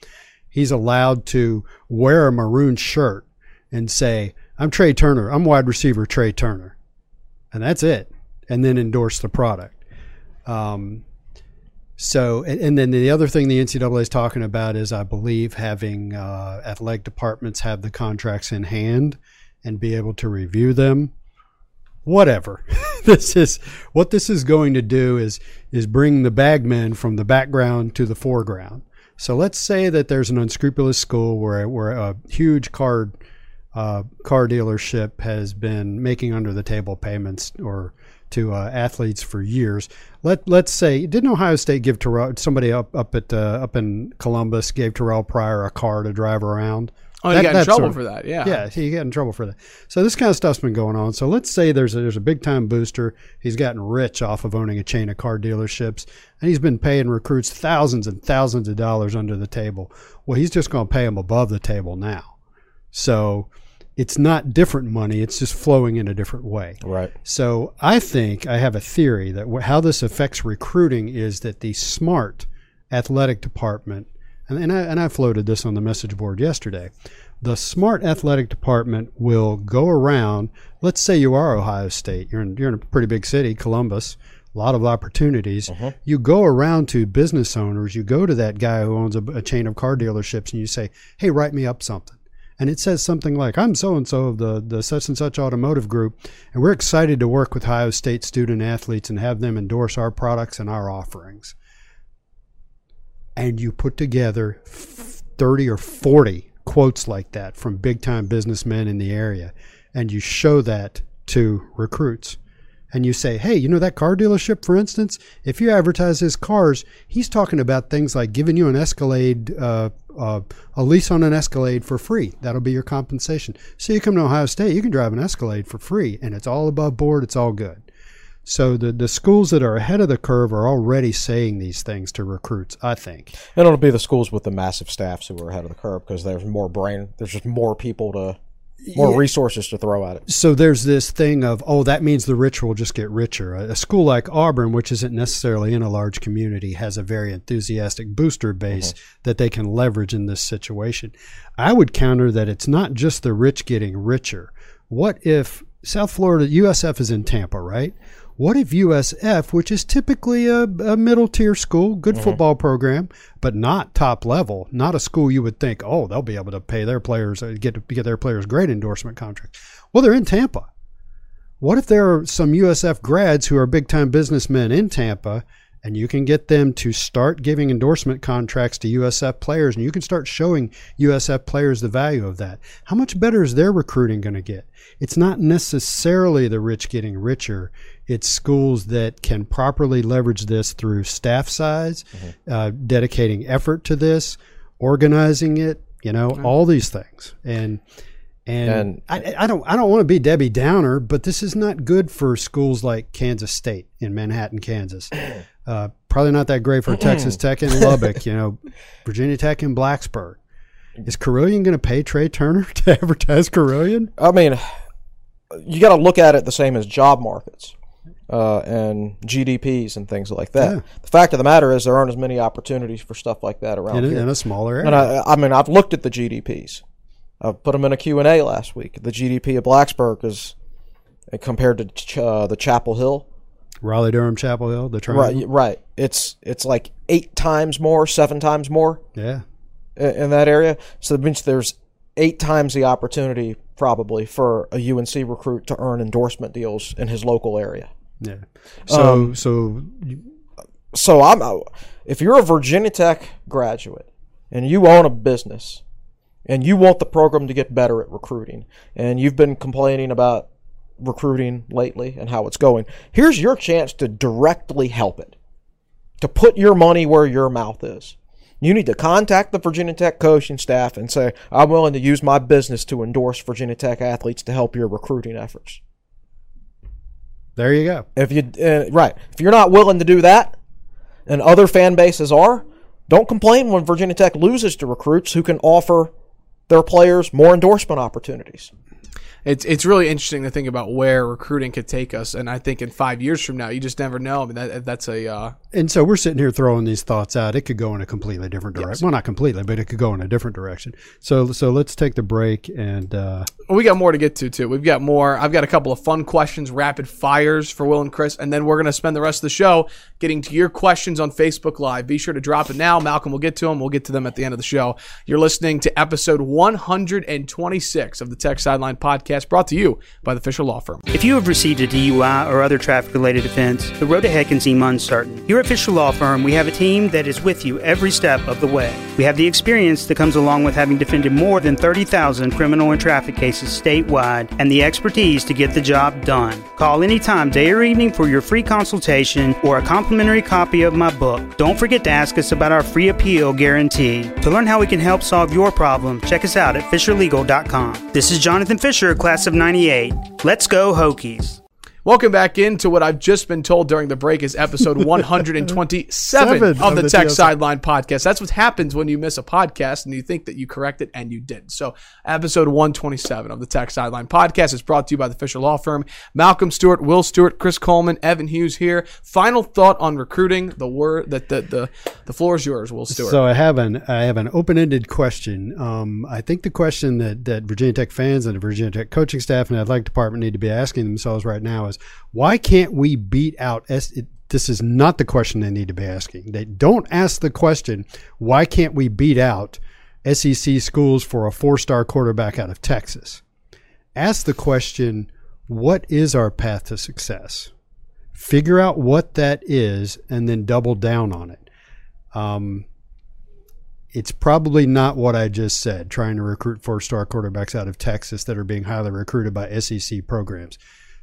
He's allowed to wear a maroon shirt and say, I'm Tre Turner. I'm wide receiver Tre Turner. And that's it. And then endorse the product. Um, so, and, and then the other thing the NCAA is talking about is, I believe, having uh, athletic departments have the contracts in hand and be able to review them whatever. this is what this is going to do is is bring the bagmen from the background to the foreground. So let's say that there's an unscrupulous school where where a huge car uh, car dealership has been making under the table payments or to uh, athletes for years. Let let's say didn't Ohio State give Terrell somebody up up at uh, up in Columbus gave Terrell Pryor a car to drive around. Oh, That- you got in trouble sort of- for that. Yeah. Yeah, he got in trouble for that. So this kind of stuff's been going on. So let's say there's a, there's a big time booster. He's gotten rich off of owning a chain of car dealerships, and he's been paying recruits thousands and thousands of dollars under the table. Well, he's just going to pay them above the table now. So it's not different money; it's just flowing in a different way. Right. So I think I have a theory that how this affects recruiting is that the smart athletic department, and, and, I, and I floated this on the message board yesterday. The smart athletic department will go around. Let's say you are Ohio State. You're in, you're in a pretty big city, Columbus. A lot of opportunities. Uh-huh. You go around to business owners. You go to that guy who owns a, a chain of car dealerships, and you say, "Hey, write me up something." And it says something like, "I'm so and so of the the such and such automotive group, and we're excited to work with Ohio State student athletes and have them endorse our products and our offerings." And you put together thirty or forty quotes like that from big time businessmen in the area, and you show that to recruits. And you say, hey, you know that car dealership, for instance? If you advertise his cars, he's talking about things like giving you an Escalade, uh, uh, a lease on an Escalade for free. That'll be your compensation. So you come to Ohio State, you can drive an Escalade for free, and it's all above board. It's all good. So the the schools that are ahead of the curve are already saying these things to recruits. I think. And it'll be the schools with the massive staffs who are ahead of the curve because there's more brain, there's just more people to, more resources to throw at it. so there's this thing of oh that means the rich will just get richer. A, a school like auburn which isn't necessarily in a large community has a very enthusiastic booster base mm-hmm. that they can leverage in this situation. I would counter that it's not just the rich getting richer. What if south florida usf is in tampa right what if USF, which is typically a, a middle tier school, good football program, but not top level, not a school you would think, oh, they'll be able to pay their players, uh, get get their players great endorsement contracts. Well, they're in Tampa. What if there are some USF grads who are big time businessmen in Tampa and you can get them to start giving endorsement contracts to USF players and you can start showing USF players the value of that? How much better is their recruiting going to get? It's not necessarily the rich getting richer. It's schools that can properly leverage this through staff size, uh, dedicating effort to this, organizing it, you know, all these things. And and, And- I, I don't I don't want to be Debbie Downer, but this is not good for schools like Kansas State in Manhattan, Kansas. Uh, probably not that great for Texas Tech in Lubbock. You know, Virginia Tech in Blacksburg. Is Carilion going to pay Tre Turner to advertise Carilion? I mean, you got to look at it the same as job markets uh, and GDPs and things like that. Yeah. The fact of the matter is, there aren't as many opportunities for stuff like that around In a, here. in a smaller area. And I, I mean, I've looked at the GDPs. I put them in a Q&A last week. The GDP of Blacksburg is uh, compared to Ch- uh, the Chapel Hill. Raleigh Durham Chapel Hill, the triangle. Right, right. It's it's like eight times more, seven times more Yeah. i- in that area. So that means there's eight times the opportunity probably for a UNC recruit to earn endorsement deals in his local area. Yeah. So Um, so So I'm if you're a Virginia Tech graduate and you own a business and you want the program to get better at recruiting and you've been complaining about recruiting lately and how it's going, here's your chance to directly help it. To put your money where your mouth is. You need to contact the Virginia Tech coaching staff and say, I'm willing to use my business to endorse Virginia Tech athletes to help your recruiting efforts. There you go. If you uh, right, if you're not willing to do that, and other fan bases are, don't complain when Virginia Tech loses to recruits who can offer their players more endorsement opportunities. it's it's really interesting to think about where recruiting could take us. And I think in five years from now, you just never know. I mean, that, that's a uh, And so we're sitting here throwing these thoughts out. It could go in a completely different direction. Well, not completely, but it could go in a different direction. So so let's take the break and uh, we got more to get to too. We've got more. I've got a couple of fun questions, rapid fires for Will and Chris, and then we're going to spend the rest of the show getting to your questions on Facebook Live. Be sure to drop it now. Malcolm will get to them. We'll get to them at the end of the show. You're listening to episode 126 of the Tech Sideline Podcast, brought to you by the Fisher Law Firm. If you have received a DUI or other traffic related offense, the road ahead can seem uncertain. Here at Fisher Law Firm, we have a team that is with you every step of the way. We have the experience that comes along with having defended more than 30,000 criminal and traffic cases statewide and the expertise to get the job done. Call anytime, day or evening, for your free consultation or a complimentary copy of my book. Don't forget to ask us about our free appeal guarantee. To learn how we can help solve your problem, check us out at FisherLegal.com. This is Jonathan Fisher, class of 98. Let's go, Hokies. Welcome back into what I've just been told during the break is episode 127 of of the the Tech TLC. Sideline Podcast. That's what happens when you miss a podcast and you think that you correct it and you didn't. So, episode 127 of the Tech Sideline Podcast is brought to you by the Fisher Law Firm. Malcolm Stewart, Will Stewart, Chris Coleman, Evan Hughes here. Final thought on recruiting. The word that the, the the floor is yours, Will Stewart. So I have an I have an open ended question. Um, I think the question that that Virginia Tech fans and the Virginia Tech coaching staff and the athletic department need to be asking themselves right now is why can't we beat out S? It, this is not the question they need to be asking. They don't ask the question why can't we beat out SEC schools for a four star quarterback out of Texas. Ask the question what is our path to success? Figure out what that is and then double down on it. Um, it's probably not what I just said, trying to recruit four star quarterbacks out of Texas that are being highly recruited by SEC programs.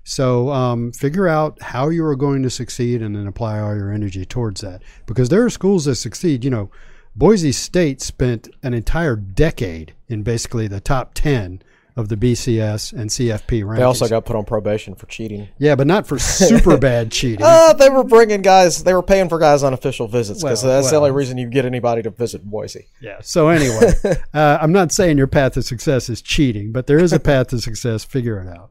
So um, figure out how you are going to succeed and then apply all your energy towards that. Because there are schools that succeed. You know, Boise State spent an entire decade in basically the top 10 of the BCS and CFP rankings. They also got put on probation for cheating. yeah, but not for super bad cheating. Uh, they were bringing guys. They were paying for guys on official visits because Well, that's the only reason you get anybody to visit Boise. Yeah. So anyway, uh, I'm not saying your path to success is cheating, but there is a path to success. Figure it out.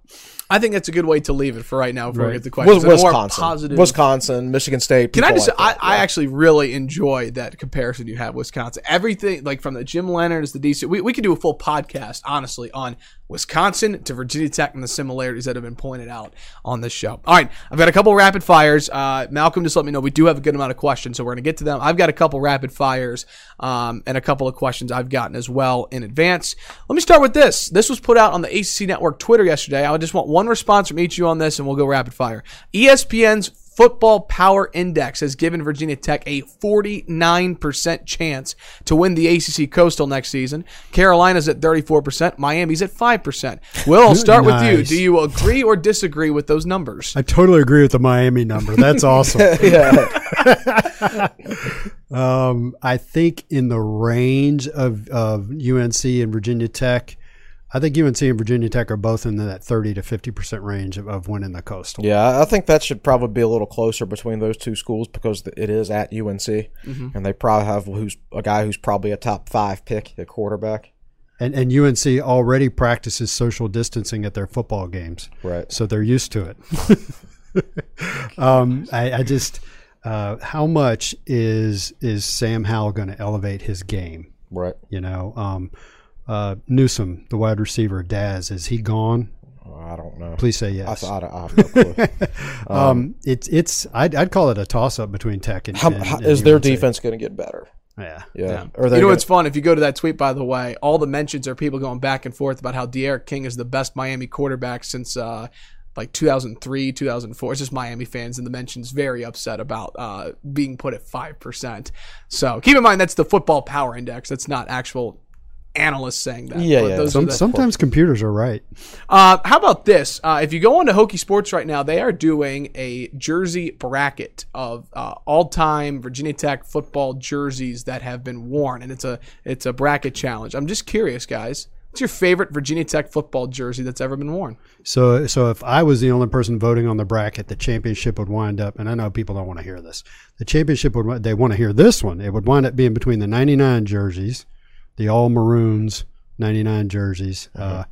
I think that's a good way to leave it for right now before we get the questions. Wis- more Wisconsin, positive- Wisconsin, Michigan State. Can I just? like that, I, I yeah. actually really enjoy that comparison you have, Wisconsin. Everything like from the Jim Leonhard to the DC. We, we could do a full podcast, honestly, on Wisconsin to Virginia Tech and the similarities that have been pointed out on this show. All right, I've got a couple rapid fires. Uh, Malcolm just let me know we do have a good amount of questions, so we're going to get to them. I've got a couple rapid fires um, and a couple of questions I've gotten as well in advance. Let me start with this. This was put out on the ACC Network Twitter yesterday. I just want one response from each of you on this, and we'll go rapid fire. ESPN's Football Power Index has given Virginia Tech a 49% chance to win the ACC Coastal next season. Carolina's at 34%. Miami's at 5%. Will, I'll start with you. Do you agree or disagree with those numbers? I totally agree with the Miami number. That's awesome. um, I think in the range of, of UNC and Virginia Tech, I think UNC and Virginia Tech are both in that 30 to 50% range of, of winning the Coastal. Yeah, I think that should probably be a little closer between those two schools because it is at UNC, Mm-hmm. and they probably have who's a guy who's probably a top five pick at quarterback. And, and UNC already practices social distancing at their football games. Right. So they're used to it. um, I, I just, uh, how much is is Sam Howell going to elevate his game? Right. You know, um, uh, Newsome, the wide receiver, Dazz, is he gone? Oh, I don't know. Please say I, yes. thought I have no clue. um, it's it's I'd, I'd call it a toss up between Tech and, How, and- how, and is their defense going to get better? Yeah. Yeah. Or You know gonna- what's fun? If you go to that tweet, by the way, all the mentions are people going back and forth about how D'Eriq King is the best Miami quarterback since uh, like 2003, 2004. It's just Miami fans, and the mentions very upset about uh, being put at five percent. So keep in mind that's the football power index. That's not actual analysts saying that. Yeah, yeah. Some, the- sometimes computers are right. uh, how about this? Uh, if you go on to Hokie Sports right now, they are doing a jersey bracket of uh, all-time Virginia Tech football jerseys that have been worn, and it's a it's a bracket challenge. I'm just curious, guys. What's your favorite Virginia Tech football jersey that's ever been worn? So so if I was the only person voting on the bracket, the championship would wind up. And I know people don't want to hear this. The championship would they want to hear this one. It would wind up being between the '99 jerseys, the all maroons '99 jerseys. Uh,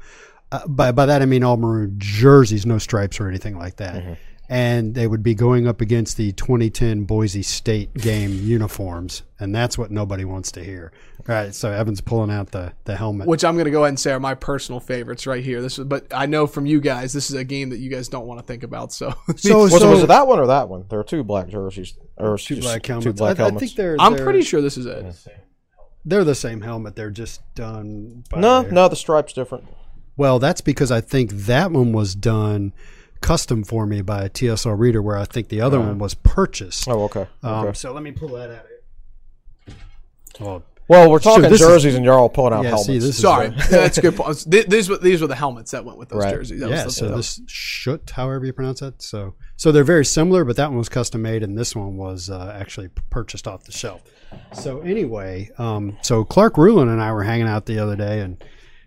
uh, by by that I mean all maroon jerseys, no stripes or anything like that. Mm-hmm. And they would be going up against the 2010 Boise State game uniforms, and that's what nobody wants to hear. All right, so Evan's pulling out the the helmet. which I'm going to go ahead and say are my personal favorites right here. This is, but I know from you guys, this is a game that you guys don't want to think about. So, so, Was, so it, was it that one or that one? There are two black jerseys or two black helmets. Two black I, I think they're. I'm they're- pretty sure this is it. They're the same helmet. They're just done. By no, their- no, the stripe's different. Well, that's because I think that one was done custom for me by a TSL reader, where I think the other one was purchased. Oh, okay. Um, okay. So let me pull that out. Well, Well, we're talking this is- jerseys, and you're all pulling out Yeah, helmets. see, this is- Sorry, that's a good. point. Th- These were these were the helmets that went with those Right. jerseys. That yeah, was the, so this shoot, however you pronounce that. So, so they're very similar, but that one was custom made, and this one was uh, actually purchased off the shelf. So anyway, um, so Clark Rulin and I were hanging out the other day, and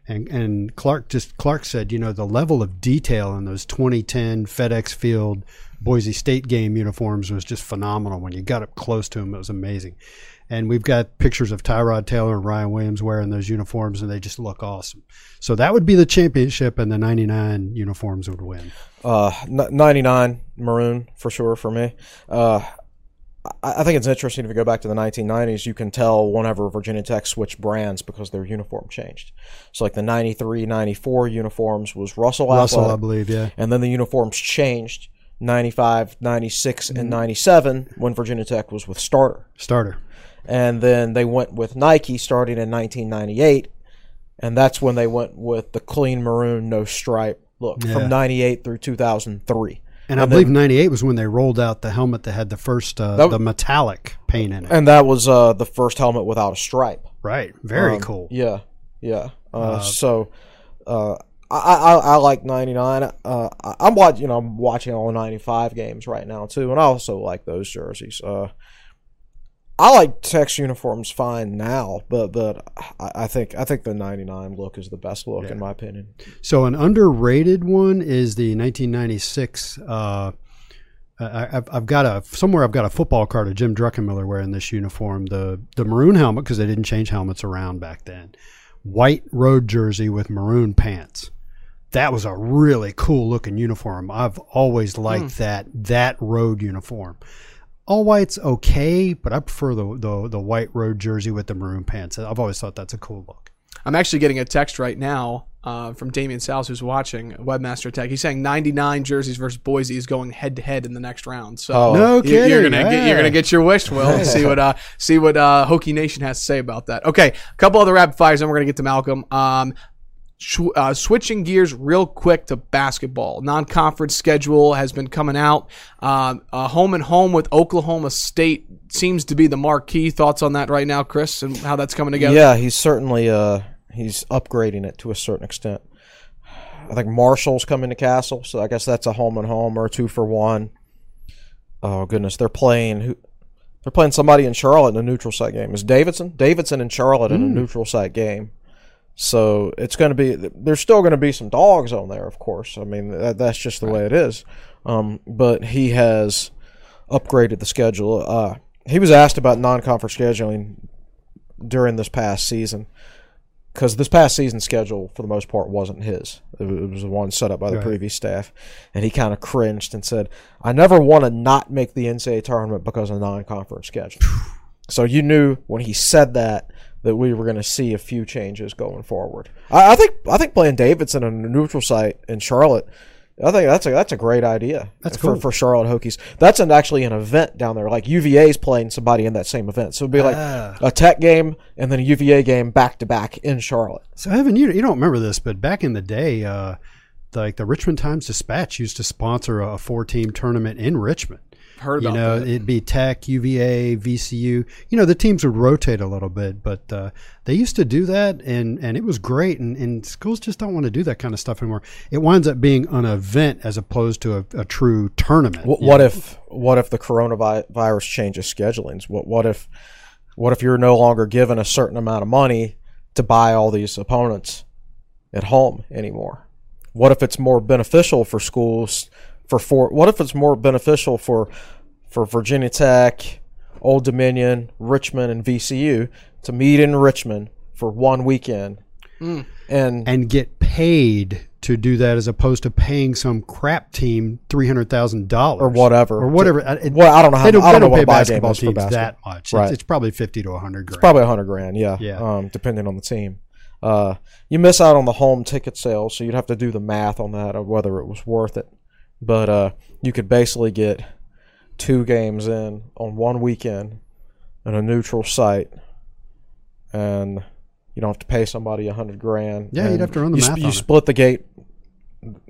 and and Clark just Clark said, you know, the level of detail in those 2010 FedEx Field Boise State game uniforms was just phenomenal. When you got up close to them, it was amazing. And we've got pictures of Tyrod Taylor and Ryan Williams wearing those uniforms, and they just look awesome. So that would be the championship, and the '99 uniforms would win. Uh, 99 maroon for sure for me. Uh, I, think it's interesting if you go back to the 1990s, you can tell whenever Virginia Tech switched brands because their uniform changed. So like the 93, 94 uniforms was Russell, Russell, I believe, yeah. and then the uniforms changed 95, 96, and 97 when Virginia Tech was with Starter. Starter. and then they went with Nike starting in 1998, and that's when they went with the clean maroon, no stripe look Yeah. from 98 through 2003. And, I believe '98 was when they rolled out the helmet that had the first uh, That- the metallic paint in it. And that was uh, the first helmet without a stripe. right, very Um, cool. Yeah, yeah. Uh, so uh, I, I I like 99. Uh, I'm watching you know I'm watching all 95 games right now too, and I also like those jerseys. Uh, I like Tech's uniforms fine now, but but I, I think I think the 99 look is the best look in my opinion. So an underrated one is the 1996. Uh, I, I've, I've got a somewhere. I've got a football card of Jim Druckenmiller wearing this uniform. The the maroon helmet because they didn't change helmets around back then. White road jersey with maroon pants. That was a really cool looking uniform. I've always liked that that road uniform. All white's okay, but I prefer the, the the white road jersey with the maroon pants. I've always thought that's a cool look. I'm actually getting a text right now uh, from Damian Sals, who's watching Webmaster Tech. He's saying 99 jerseys versus Boise is going head to head in the next round. So Oh. No you- kidding. you're gonna get, you're gonna get your wish, Will. see what uh, see what uh, Hokie Nation has to say about that. Okay, a couple other rapid fires, and we're gonna get to Malcolm. Um, uh, switching gears real quick to basketball. Non-conference schedule has been coming out. Uh, home and home with Oklahoma State seems to be the marquee. Thoughts on that right now, Chris, and how that's coming together? Yeah, he's certainly uh he's upgrading it to a certain extent. I think Marshall's coming to Cassell, so I guess that's a home and home or a two for one. Oh goodness, they're playing who? They're playing somebody in Charlotte in a neutral site game. Is Davidson? Davidson and Charlotte in a neutral site game. So it's going to be. There's still going to be some dogs on there, of course. I mean, that, that's just the way it is. Um, but he has upgraded the schedule. Uh, he was asked about non-conference scheduling during this past season because this past season schedule for the most part wasn't his it it was the one set up by the Right. previous staff and he kind of cringed and said i never want to not make the ncaa tournament because of non-conference schedule so you knew when he said that that we were going to see a few changes going forward I, I think i think playing davidson on a neutral site in charlotte I think that's a that's a great idea. That's for, cool. for Charlotte Hokies. That's an, actually an event down there. Like UVA's playing somebody in that same event, so it'd be like Ah. a Tech game and then a UVA game back to back in Charlotte. So Evan, you you don't remember this, but back in the day, uh, like the Richmond Times Dispatch used to sponsor a four team tournament in Richmond. Heard You know, that. it'd be Tech, UVA, VCU. You know, the teams would rotate a little bit, but uh, they used to do that, and, and it was great. And, and schools just don't want to do that kind of stuff anymore. It winds up being an event as opposed to a, a true tournament. What, what if what if the coronavirus changes schedulings? What what if what if you're no longer given a certain amount of money to buy all these opponents at home anymore? What if it's more beneficial for schools for for what if it's more beneficial for for Virginia Tech, Old Dominion, Richmond, and VCU to meet in Richmond for one weekend and and get paid to do that as opposed to paying some crap team three hundred thousand dollars Or whatever. or whatever. It- Well, I don't know how- They don't, I don't they know what pay a basketball teams basketball. that much. Right. It's, it's probably fifty to hundred grand. Probably a hundred grand, yeah. Yeah. Um, depending on the team. Uh, you miss out on the home ticket sales, so you'd have to do the math on that of whether it was worth it. But uh, you could basically get two games in on one weekend in a neutral site, and you don't have to pay somebody a hundred grand. Yeah, you'd have to run the you, math You on it. split the gate,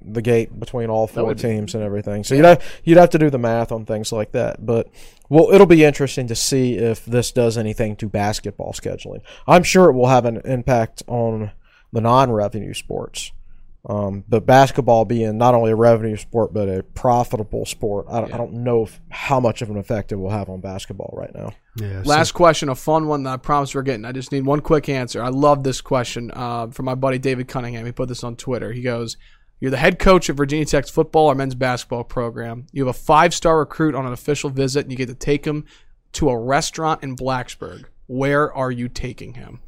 the gate between all four would- teams and everything. So you'd have, you'd have to do the math on things like that. But well, it'll be interesting to see if this does anything to basketball scheduling. I'm sure it will have an impact on the non-revenue sports. Um, but basketball being not only a revenue sport but a profitable sport, I don't, I don't know if, how much of an effect it will have on basketball right now. Yeah, so- Last question, a fun one that I promise we're getting. I just need one quick answer. I love this question uh, from my buddy David Cunningham. He put this on Twitter. He goes, You're the head coach of Virginia Tech's football or men's basketball program. You have a five star recruit on an official visit, and you get to take him to a restaurant in Blacksburg. Where are you taking him?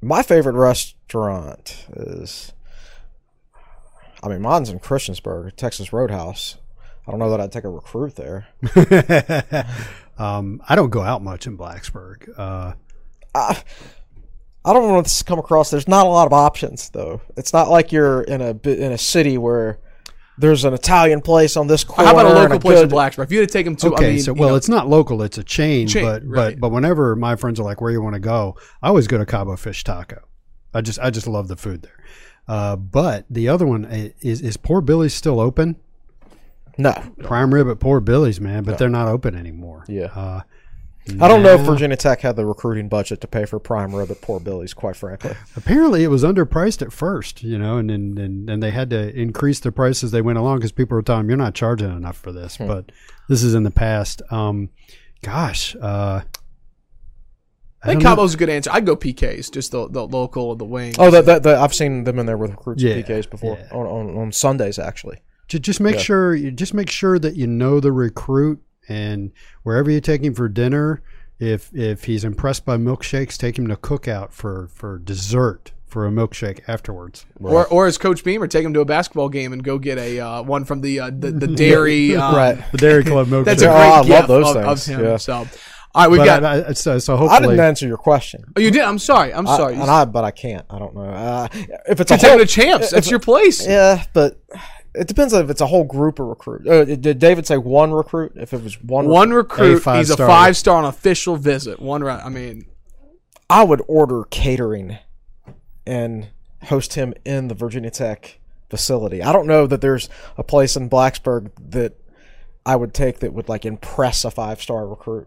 My favorite restaurant is, I mean, mine's in Christiansburg, Texas Roadhouse. I don't know that I'd take a recruit there. um, I don't go out much in Blacksburg. Uh, I, I don't know if this has come across. There's not a lot of options though. It's not like you're in a in a city where there's an Italian place on this corner. How about a and local place in Blacksburg? If you had to take them to, okay, I mean, so you well, know, it's not local; it's a chain. Chain, but right. but but whenever my friends are like, "Where you want to go?" I always go to Cabo Fish Taco. I just I just love the food there. Uh, but the other one is is Poor Billy's still open? No, Prime rib at Poor Billy's, man, but they're not open anymore. Yeah. Uh, I don't know if. Virginia Tech had the recruiting budget to pay for prime rib at Poor Billy's. Quite frankly, Apparently, it was underpriced at first, you know, and and, and, and they had to increase the price as they went along because people were telling them you're not charging enough for this. Hmm. But this is in the past. Um, gosh, uh, I think don't know. Cabo's a good answer. I'd go PKs, just the, the local, the wings. oh, that, that, that I've seen them in there with recruits Yeah, PKs before yeah. on, on on Sundays actually. Ju- just make Yeah. sure you just make sure that you know the recruit and wherever you take him for dinner if if he's impressed by milkshakes take him to cookout for for dessert for a milkshake afterwards Or, or as Coach Beamer, take him to a basketball game and go get a uh, one from the uh, the, the dairy. Um, Right. the dairy club milkshake That's a great oh, I love those of, things, of him. yeah. So, all right, we've but got. I, I, so, so I didn't answer your question. oh, you did. I'm sorry. I'm I- sorry. and I, but I can't. I don't know. Uh, if it's you a take him whole, to champs. That's your place. Yeah, but it depends on if it's a whole group of recruits. Uh, did David say one recruit? If it was one, One recruit. A He's a five-star. on official visit. One. Ra- I mean, I would order catering and host him in the Virginia Tech facility. I don't know that there's a place in Blacksburg that I would take that would like impress a five star recruit.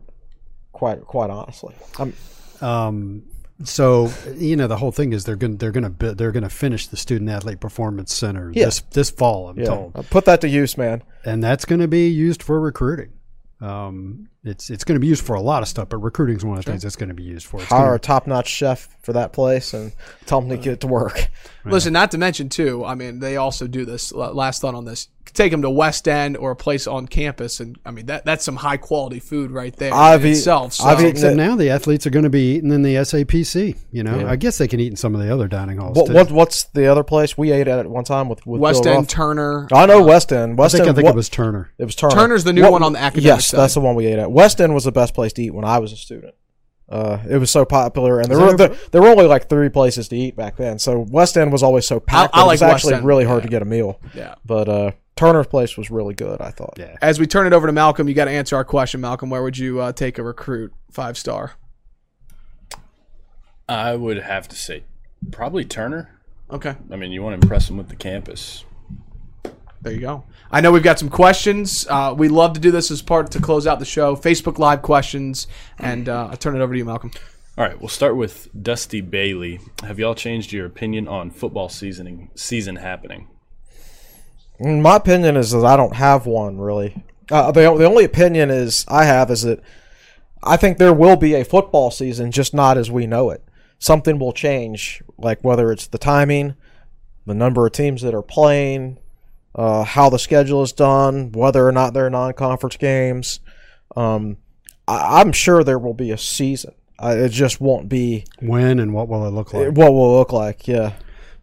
Quite, quite honestly, I'm, um so you know the whole thing is they're going to they're going to they're going to finish the student athlete performance center Yeah. this this fall I'm yeah, told I'll put that to use, man. and that's going to be used for recruiting um it's it's going to be used for a lot of stuff but recruiting is one of the things that's going to be used for it's gonna- Hire a top notch chef for that place and tell him to get to work. listen. Not to mention too. I mean, they also do this. Last thought on this. Take them to West End or a place on campus, and I mean that that's some high quality food right there I've in eat- itself. So. I've eaten Except it- now the athletes are going to be eating in the SAPC. You know, I guess they can eat in some of the other dining halls. What, what what's the other place we ate at at one time with, with West Bill End, Ruff? Turner. I know West End. I West think, I End. think what- it was Turner. It was Turner. Turner's the new one on the academic Yes, side. that's the one we ate at. West End was the best place to eat when I was a student. Uh, it was so popular, and there Is were there, there were only like three places to eat back then. So West End was always so packed. I that like it was West actually End, really hard yeah. to get a meal. Yeah. But uh, Turner's place was really good. I thought. Yeah. As we turn it over to Malcolm, you got to answer our question, Malcolm. Where would you uh, take a recruit five star? I would have to say probably Turner. Okay, I mean, you want to impress him with the campus. there you go. I know we've got some questions. Uh, we love to do this as part to close out the show. Facebook Live questions, and uh, I turn it over to you, Malcolm. All right, we'll start with Dusty Bailey. Have y'all changed your opinion on football seasoning season happening? My opinion is that I don't have one really. Uh, the the only opinion is I have is that I think there will be a football season, just not as we know it. Something will change, like whether it's the timing, the number of teams that are playing, uh, how the schedule is done, whether or not they're non-conference games. Um, I, I'm sure there will be a season. Uh, it just won't be When and what will it look like? what will it look like. Yeah,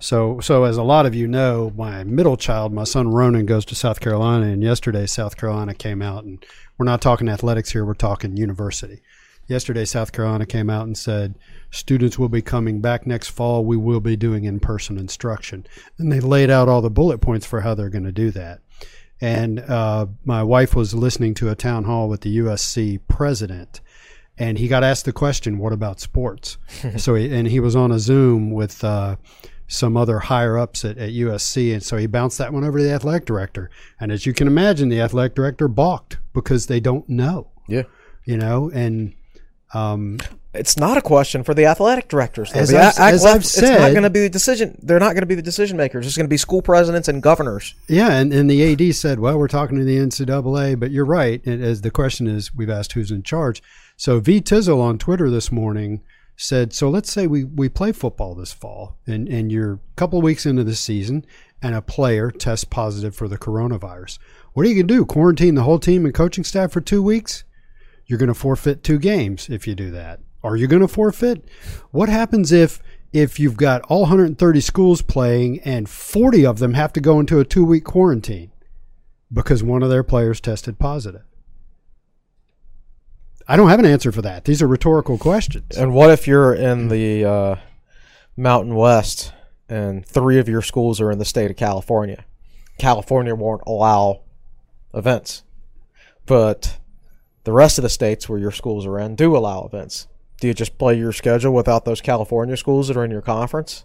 So, so as a lot of you know, my middle child, my son Ronan, goes to South Carolina, and yesterday South Carolina came out, and we're not talking athletics here; we're talking university. Yesterday, South Carolina came out and said students will be coming back next fall. We will be doing in-person instruction, and they laid out all the bullet points for how they're going to do that. And uh, my wife was listening to a town hall with the USC president, and he got asked the question, "What about sports?" so, he, and he was on a Zoom with. Uh, some other higher ups at, at USC. And so he bounced that one over to the athletic director. And as you can imagine, the athletic director balked because they don't know, Yeah. you know, and um, It's not a question for the athletic directors. though. As I've- a- as athletic- I've it's not going to be the decision. They're not going to be the decision makers. It's going to be school presidents and governors. yeah, and, and the AD said, well, we're talking to the NCAA, but you're right. And as the question is, we've asked who's in charge. So V Tizzle on Twitter this morning said, so let's say we, we play football this fall and, and you're a couple of weeks into the season and a player tests positive for the coronavirus. What are you going to do? Quarantine the whole team and coaching staff for two weeks? You're going to forfeit two games if you do that. Are you going to forfeit? What happens if if you've got all 130 schools playing and 40 of them have to go into a two week quarantine because one of their players tested positive? I don't have an answer for that. These are rhetorical questions. And what if you're in the uh, Mountain West and three of your schools are in the state of California? California won't allow events, but the rest of the states where your schools are in do allow events. Do you just play your schedule without those California schools that are in your conference?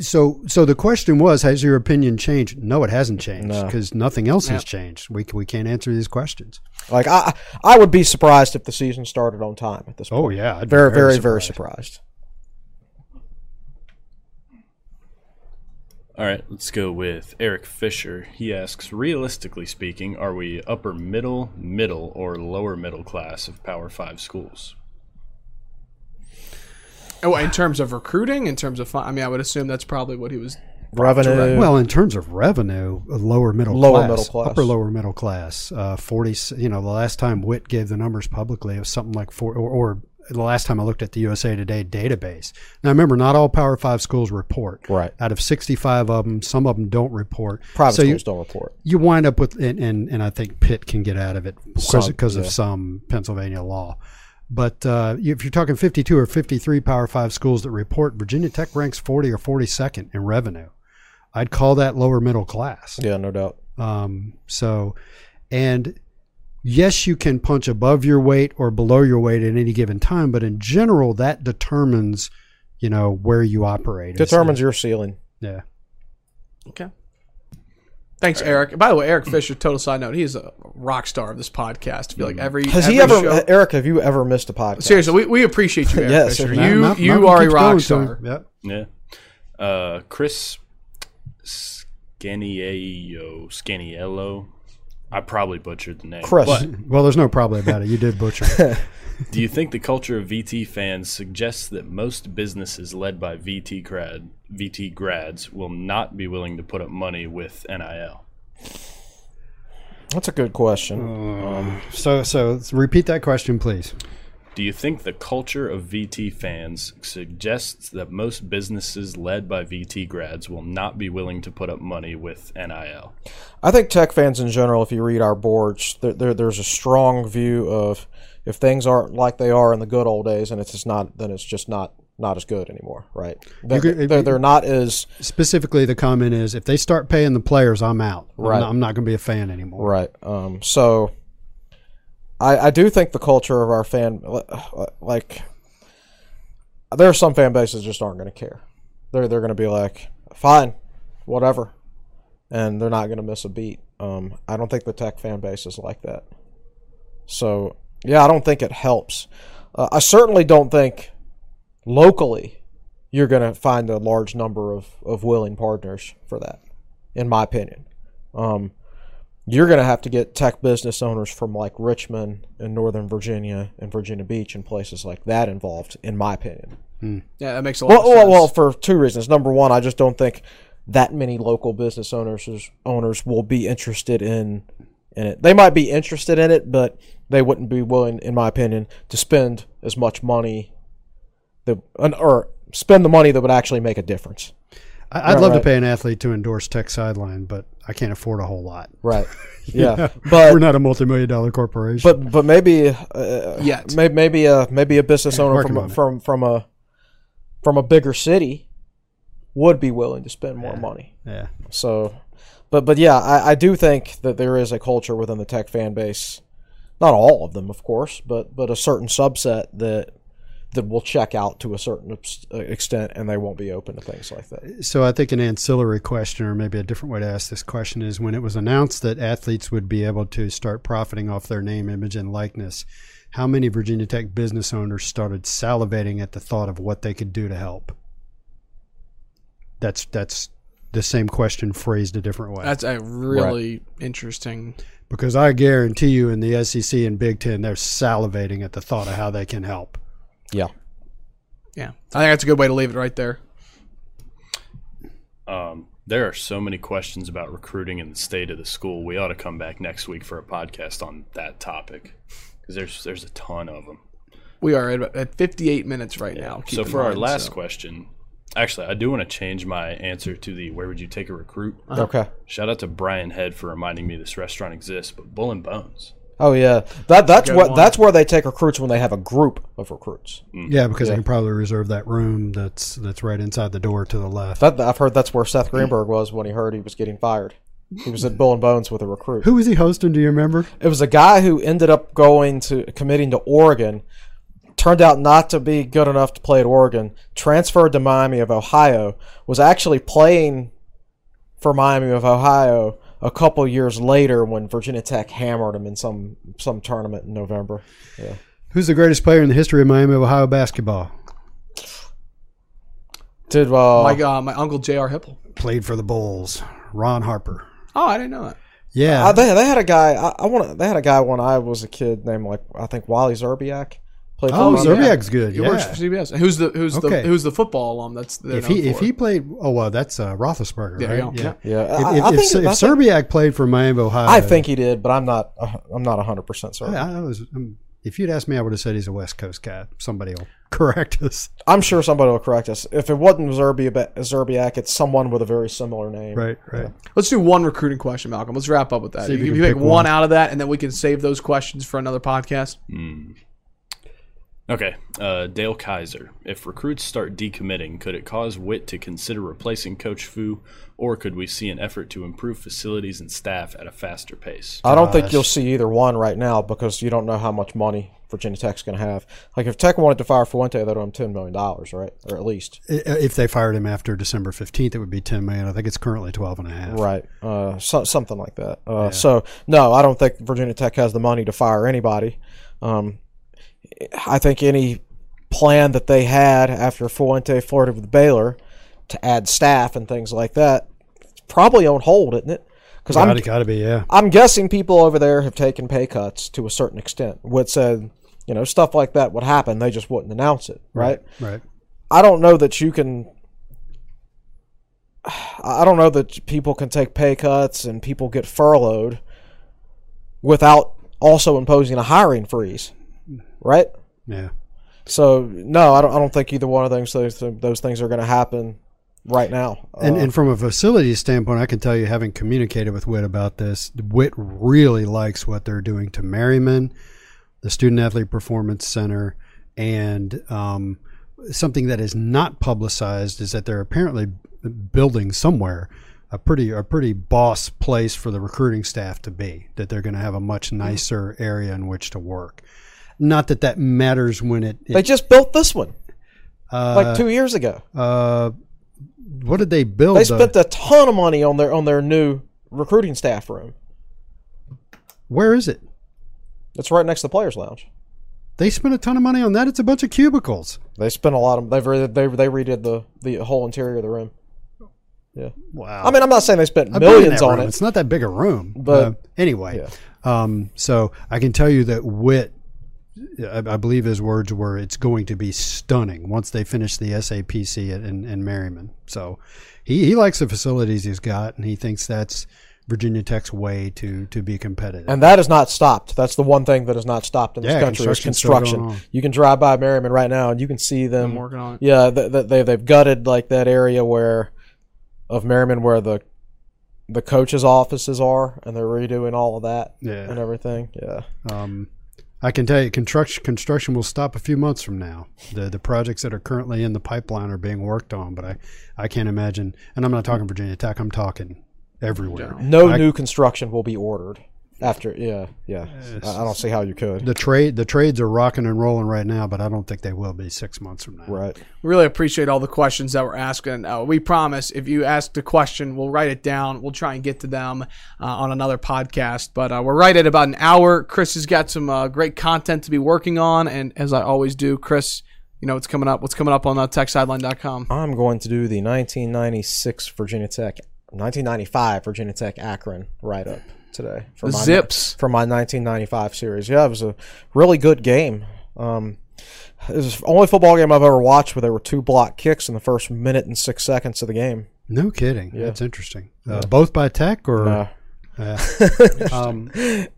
So, so the question was, has your opinion changed? No, it hasn't changed No. because nothing else has changed. We we can't answer these questions. Like I, I would be surprised if the season started on time at this oh, point. Oh yeah, I'd be very, very, very surprised. All right, let's go with Eric Fisher. He asks, realistically speaking, are we upper middle, middle, or lower middle class of Power Five schools? Oh, in terms of recruiting, in terms of, fi- I mean, I would assume that's probably what he was. Revenue. Well, in terms of revenue, lower middle Lower class, middle class. upper lower middle class, uh, forty. You know, the last time Whit gave the numbers publicly, it was something like four, or, or the last time I looked at the USA Today database. Now, remember, not all Power Five schools report. Right. Out of sixty-five of them, some of them don't report. private so you, schools don't report. you wind up with, and, and, and I think Pitt can get out of it because, Some, because of some Pennsylvania law. But uh, if you're talking 52 or 53 Power Five schools that report, Virginia Tech ranks 40 or 42nd in revenue. I'd call that lower middle class. Yeah, no doubt. Um, so, and yes, you can punch above your weight or below your weight at any given time, but in general, that determines, you know, where you operate. It's- Determines your ceiling. Yeah. Okay. Thanks, Eric. By the way, Eric Fisher, total side note, he's a rock star of this podcast. I feel like every Has every he ever, show- Eric? Have you ever missed a podcast? Seriously, we, we appreciate you, Eric Yes, Fisher. man. You Mal- you Malcolm are a rock going star. him. Yep. Yeah. Uh, Chris Scaniello, Scaniello. I probably butchered the name. Chris. But Well, there's no probably about it. You did butcher it. do you think the culture of VT fans suggests that most businesses led by VT grad VT grads will not be willing to put up money with NIL? That's a good question. Um, so, so repeat that question, please. Do you think the culture of VT fans suggests that most businesses led by VT grads will not be willing to put up money with NIL? I think tech fans in general, if you read our boards, there, there, there's a strong view of if things aren't like they are in the good old days, and it's just not, then it's just not not as good anymore, right? They, could- they're, they're not as Specifically, the comment is if they start paying the players, I'm out. I'm Right. not, I'm not going to be a fan anymore. Right. Um, so I, I do think the culture of our fan, like, there are some fan bases just aren't going to care. They're they're going to be like, fine, whatever, and they're not going to miss a beat. Um, I don't think the tech fan base is like that. So yeah, I don't think it helps. Uh, I certainly don't think locally you're going to find a large number of, of willing partners for that, in my opinion. Um, you're going to have to get tech business owners from like Richmond and Northern Virginia and Virginia Beach and places like that involved, in my opinion. Yeah, that makes a lot Well, of well, sense. well, for two reasons. Number one, I just don't think that many local business owners owners will be interested in in it. They might be interested in it, but they wouldn't be willing, in my opinion, to spend as much money that or spend the money that would actually make a difference. I- I'd Right, love right. to pay an athlete to endorse Tech Sideline, but I can't afford a whole lot. Right. Yeah. But We're not a multi-million dollar corporation. but but maybe uh, Yet. maybe maybe a maybe a business owner working from on a, it. from from a from a bigger city would be willing to spend more money. yeah. So, but but yeah, I, I do think that there is a culture within the tech fan base, not all of them, of course, but but a certain subset that that will check out to a certain extent, and they won't be open to things like that. So I think an ancillary question, or maybe a different way to ask this question, is when it was announced that athletes would be able to start profiting off their name, image, and likeness, how many Virginia Tech business owners started salivating at the thought of what they could do to help? That's that's the same question phrased a different way. That's a really interesting. because I guarantee you, in the SEC and Big Ten, they're salivating at the thought of how they can help. Yeah, Yeah, I think that's a good way to leave it right there. Um, there are so many questions about recruiting in the state of the school. We ought to come back next week for a podcast on that topic because there's there's a ton of them. We are at, at 58 minutes right now. So in for our last so. question, actually, I do want to change my answer to the where would you take a recruit? Uh-huh. okay. Shout out to Brian Head for reminding me this restaurant exists, but Bull and Bones. Oh yeah, that that's Good what one. that's where they take recruits when they have a group of recruits. Yeah, because they can probably reserve that room that's that's right inside the door to the left. That I've heard that's where Seth Greenberg was when he heard he was getting fired. He was at Bull and Bones with a recruit. Who was he hosting? Do you remember? It was a guy who ended up going to committing to Oregon. Turned out not to be good enough to play at Oregon. Transferred to Miami of Ohio. Was actually playing for Miami of Ohio a couple years later when Virginia Tech hammered him in some some tournament in November. Yeah. Who's the greatest player in the history of Miami of Ohio basketball? Did uh, My uh, my uncle J.R. Hipple. Played for the Bulls. Ron Harper. Oh, I didn't know that. Yeah. uh, they, they had a guy. I, I want. They had a guy when I was a kid named like I think Wally Szczerbiak. Played oh, Miami. Szczerbiak's good. He works for CBS. Who's the who's Okay. the who's the football alum? That's they're If he if he played, oh well, that's uh, Roethlisberger, There right? you go. Yeah. Yeah, If, I, if, I if, think, if I Szczerbiak played for Miami Ohio, I think he did, but I'm not. Uh, I'm not 100 percent certain. I, I was. um, if you'd asked me, I would have said he's a West Coast guy. Somebody will correct us. I'm sure somebody will correct us. If it wasn't Szczerbiak, Szczerbiak it's someone with a very similar name. Right, right. Let's do one recruiting question, Malcolm. Let's wrap up with that. See if you you can can pick pick one one. out of that, and then we can save those questions for another podcast. Okay, uh, Dale Kaiser. If recruits start decommitting, could it cause Whit to consider replacing Coach Fu, or could we see an effort to improve facilities and staff at a faster pace? I don't think you'll see either one right now because you don't know how much money Virginia Tech's going to have. Like if Tech wanted to fire Fuente, they'd owe him 10 million dollars, right? Or at least. If they fired him after December fifteenth, it would be ten million. I think it's currently twelve and a half. Right. Uh, so, something like that. Uh, So, no, I don't think Virginia Tech has the money to fire anybody. Um, I think any plan that they had after Fuente flirted with Baylor to add staff and things like that, it's probably on hold, isn't it? Because I'm, Gotta, be, yeah. I'm guessing people over there have taken pay cuts to a certain extent. What said, uh, you know, stuff like that would happen. They just wouldn't announce it, right? Right. I don't know that you can. I don't know that people can take pay cuts and people get furloughed without also imposing a hiring freeze, right? Yeah. So no, I don't. I don't think either one of those those, those things are going to happen right now. And, Uh, and from a facility standpoint, I can tell you, having communicated with Whit about this, Whit really likes what they're doing to Merryman, the Student Athlete Performance Center, and um, something that is not publicized is that they're apparently building somewhere a pretty a pretty boss place for the recruiting staff to be. That they're going to have a much nicer area in which to work. Not that that matters when it. it they just built this one uh, like two years ago. uh, what did they build? They spent a ton of money on their on their new recruiting staff room. Where is it? It's right next to the players' lounge. They spent a ton of money on that. It's a bunch of cubicles. They spent a lot of they've re- they they redid the the whole interior of the room. Yeah. Wow. I mean, I'm not saying they spent I've millions on room. it. It's not that big a room. But- Uh, anyway, um, so I can tell you that Whit, I, I believe his words were, it's going to be stunning once they finish the SAPC at, in, in Merryman. So he, he likes the facilities he's got, and he thinks that's Virginia Tech's way to to be competitive. And that has not stopped. That's the one thing that has not stopped in this Yeah, country is construction's still going construction. You can drive by Merryman right now and you can see them I'm working on it. Yeah, th- th- they they've gutted like that area where of Merryman where the the coaches' offices are, and they're redoing all of that Yeah. and everything. Yeah, Um, I can tell you, construction construction will stop a few months from now. The the projects that are currently in the pipeline are being worked on, but I, I can't imagine. And I'm not talking Virginia Tech. I'm talking everywhere. no I- new construction will be ordered after. Yeah, yeah. I, I don't see how you could. The trade the trades are rocking and rolling right now, but I don't think they will be six months from now. Right. We really appreciate all the questions that we're asking. Uh, we promise if you ask the question, we'll write it down. We'll try and get to them uh, on another podcast. But uh, we're right at about an hour. Chris has got some uh, great content to be working on. And as I always do, Chris, you know what's coming up. What's coming up on uh, techsideline.com? I'm going to do the 1996 Virginia Tech, 1995 Virginia Tech Akron write up today for The my Zips. for my 1995 series. Yeah, it was a really good game. Um, it was the only football game I've ever watched where there were two block kicks in the first minute and six seconds of the game. No kidding. Yeah. That's interesting. Uh, Both by Tech or Uh, um,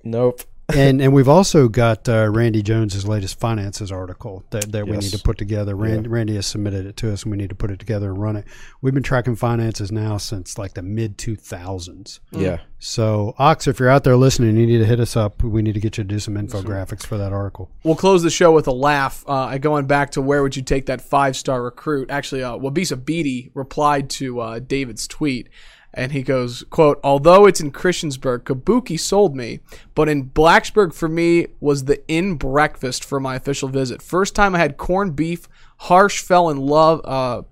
nope. and and we've also got uh, Randy Jones's latest finances article that, that we Yes. need to put together. Randy, Randy has submitted it to us, and we need to put it together and run it. We've been tracking finances now since like the mid two thousands. Yeah. So Ox, if you're out there listening, you need to hit us up. We need to get you to do some infographics for that article. We'll close the show with a laugh. Uh, going back to where would you take that five star recruit? Actually, uh, Wabisa Beatty replied to uh, David's tweet, and he goes, "quote Although it's in Christiansburg, Kabuki sold me, but in Blacksburg for me was the in breakfast for my official visit. First time I had corned beef. Harsh fell in love. Uh,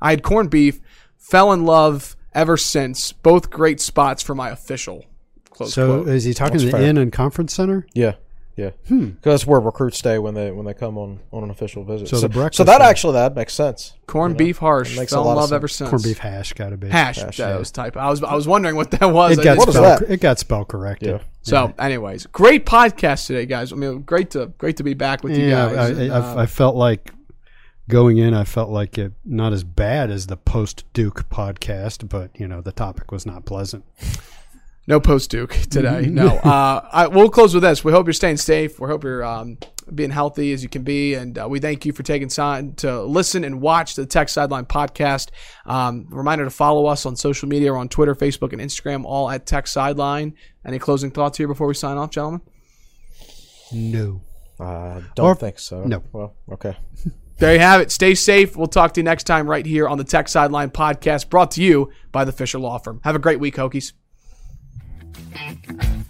I had corned beef. Fell in love ever since. Both great spots for my official." Close So quote. is he talking That's to the fair. Inn and Conference Center? Yeah. Yeah. Because that's where recruits stay when they when they come on, on an official visit. So the breakfast so that thing. actually that makes sense. corned beef harsh. it makes a Fell in lot of love sense. ever since. Corned beef hash got to be. Hash. Hash, that yeah. was type. I was I was wondering what that was. It got didn't- What is spell. that? It got spell corrected. Yeah. so, anyways, great podcast today, guys. I mean, great to great to be back with you guys. I, And, I, uh, I felt like going in, I felt like it not as bad as the post Duke podcast, but you know the topic was not pleasant. No post Duke today. no. Uh, I, we'll close with this. We hope you're staying safe. We hope you're um, being healthy as you can be, and uh, we thank you for taking time to listen and watch the Tech Sideline podcast. Um, reminder to follow us on social media. We're on Twitter, Facebook, and Instagram, all at Tech Sideline. Any closing thoughts here before we sign off, gentlemen? No. Uh, don't Or- think so. no. Well, okay. There you have it. Stay safe. We'll talk to you next time right here on the Tech Sideline podcast brought to you by the Fisher Law Firm. Have a great week, Hokies. Thank you.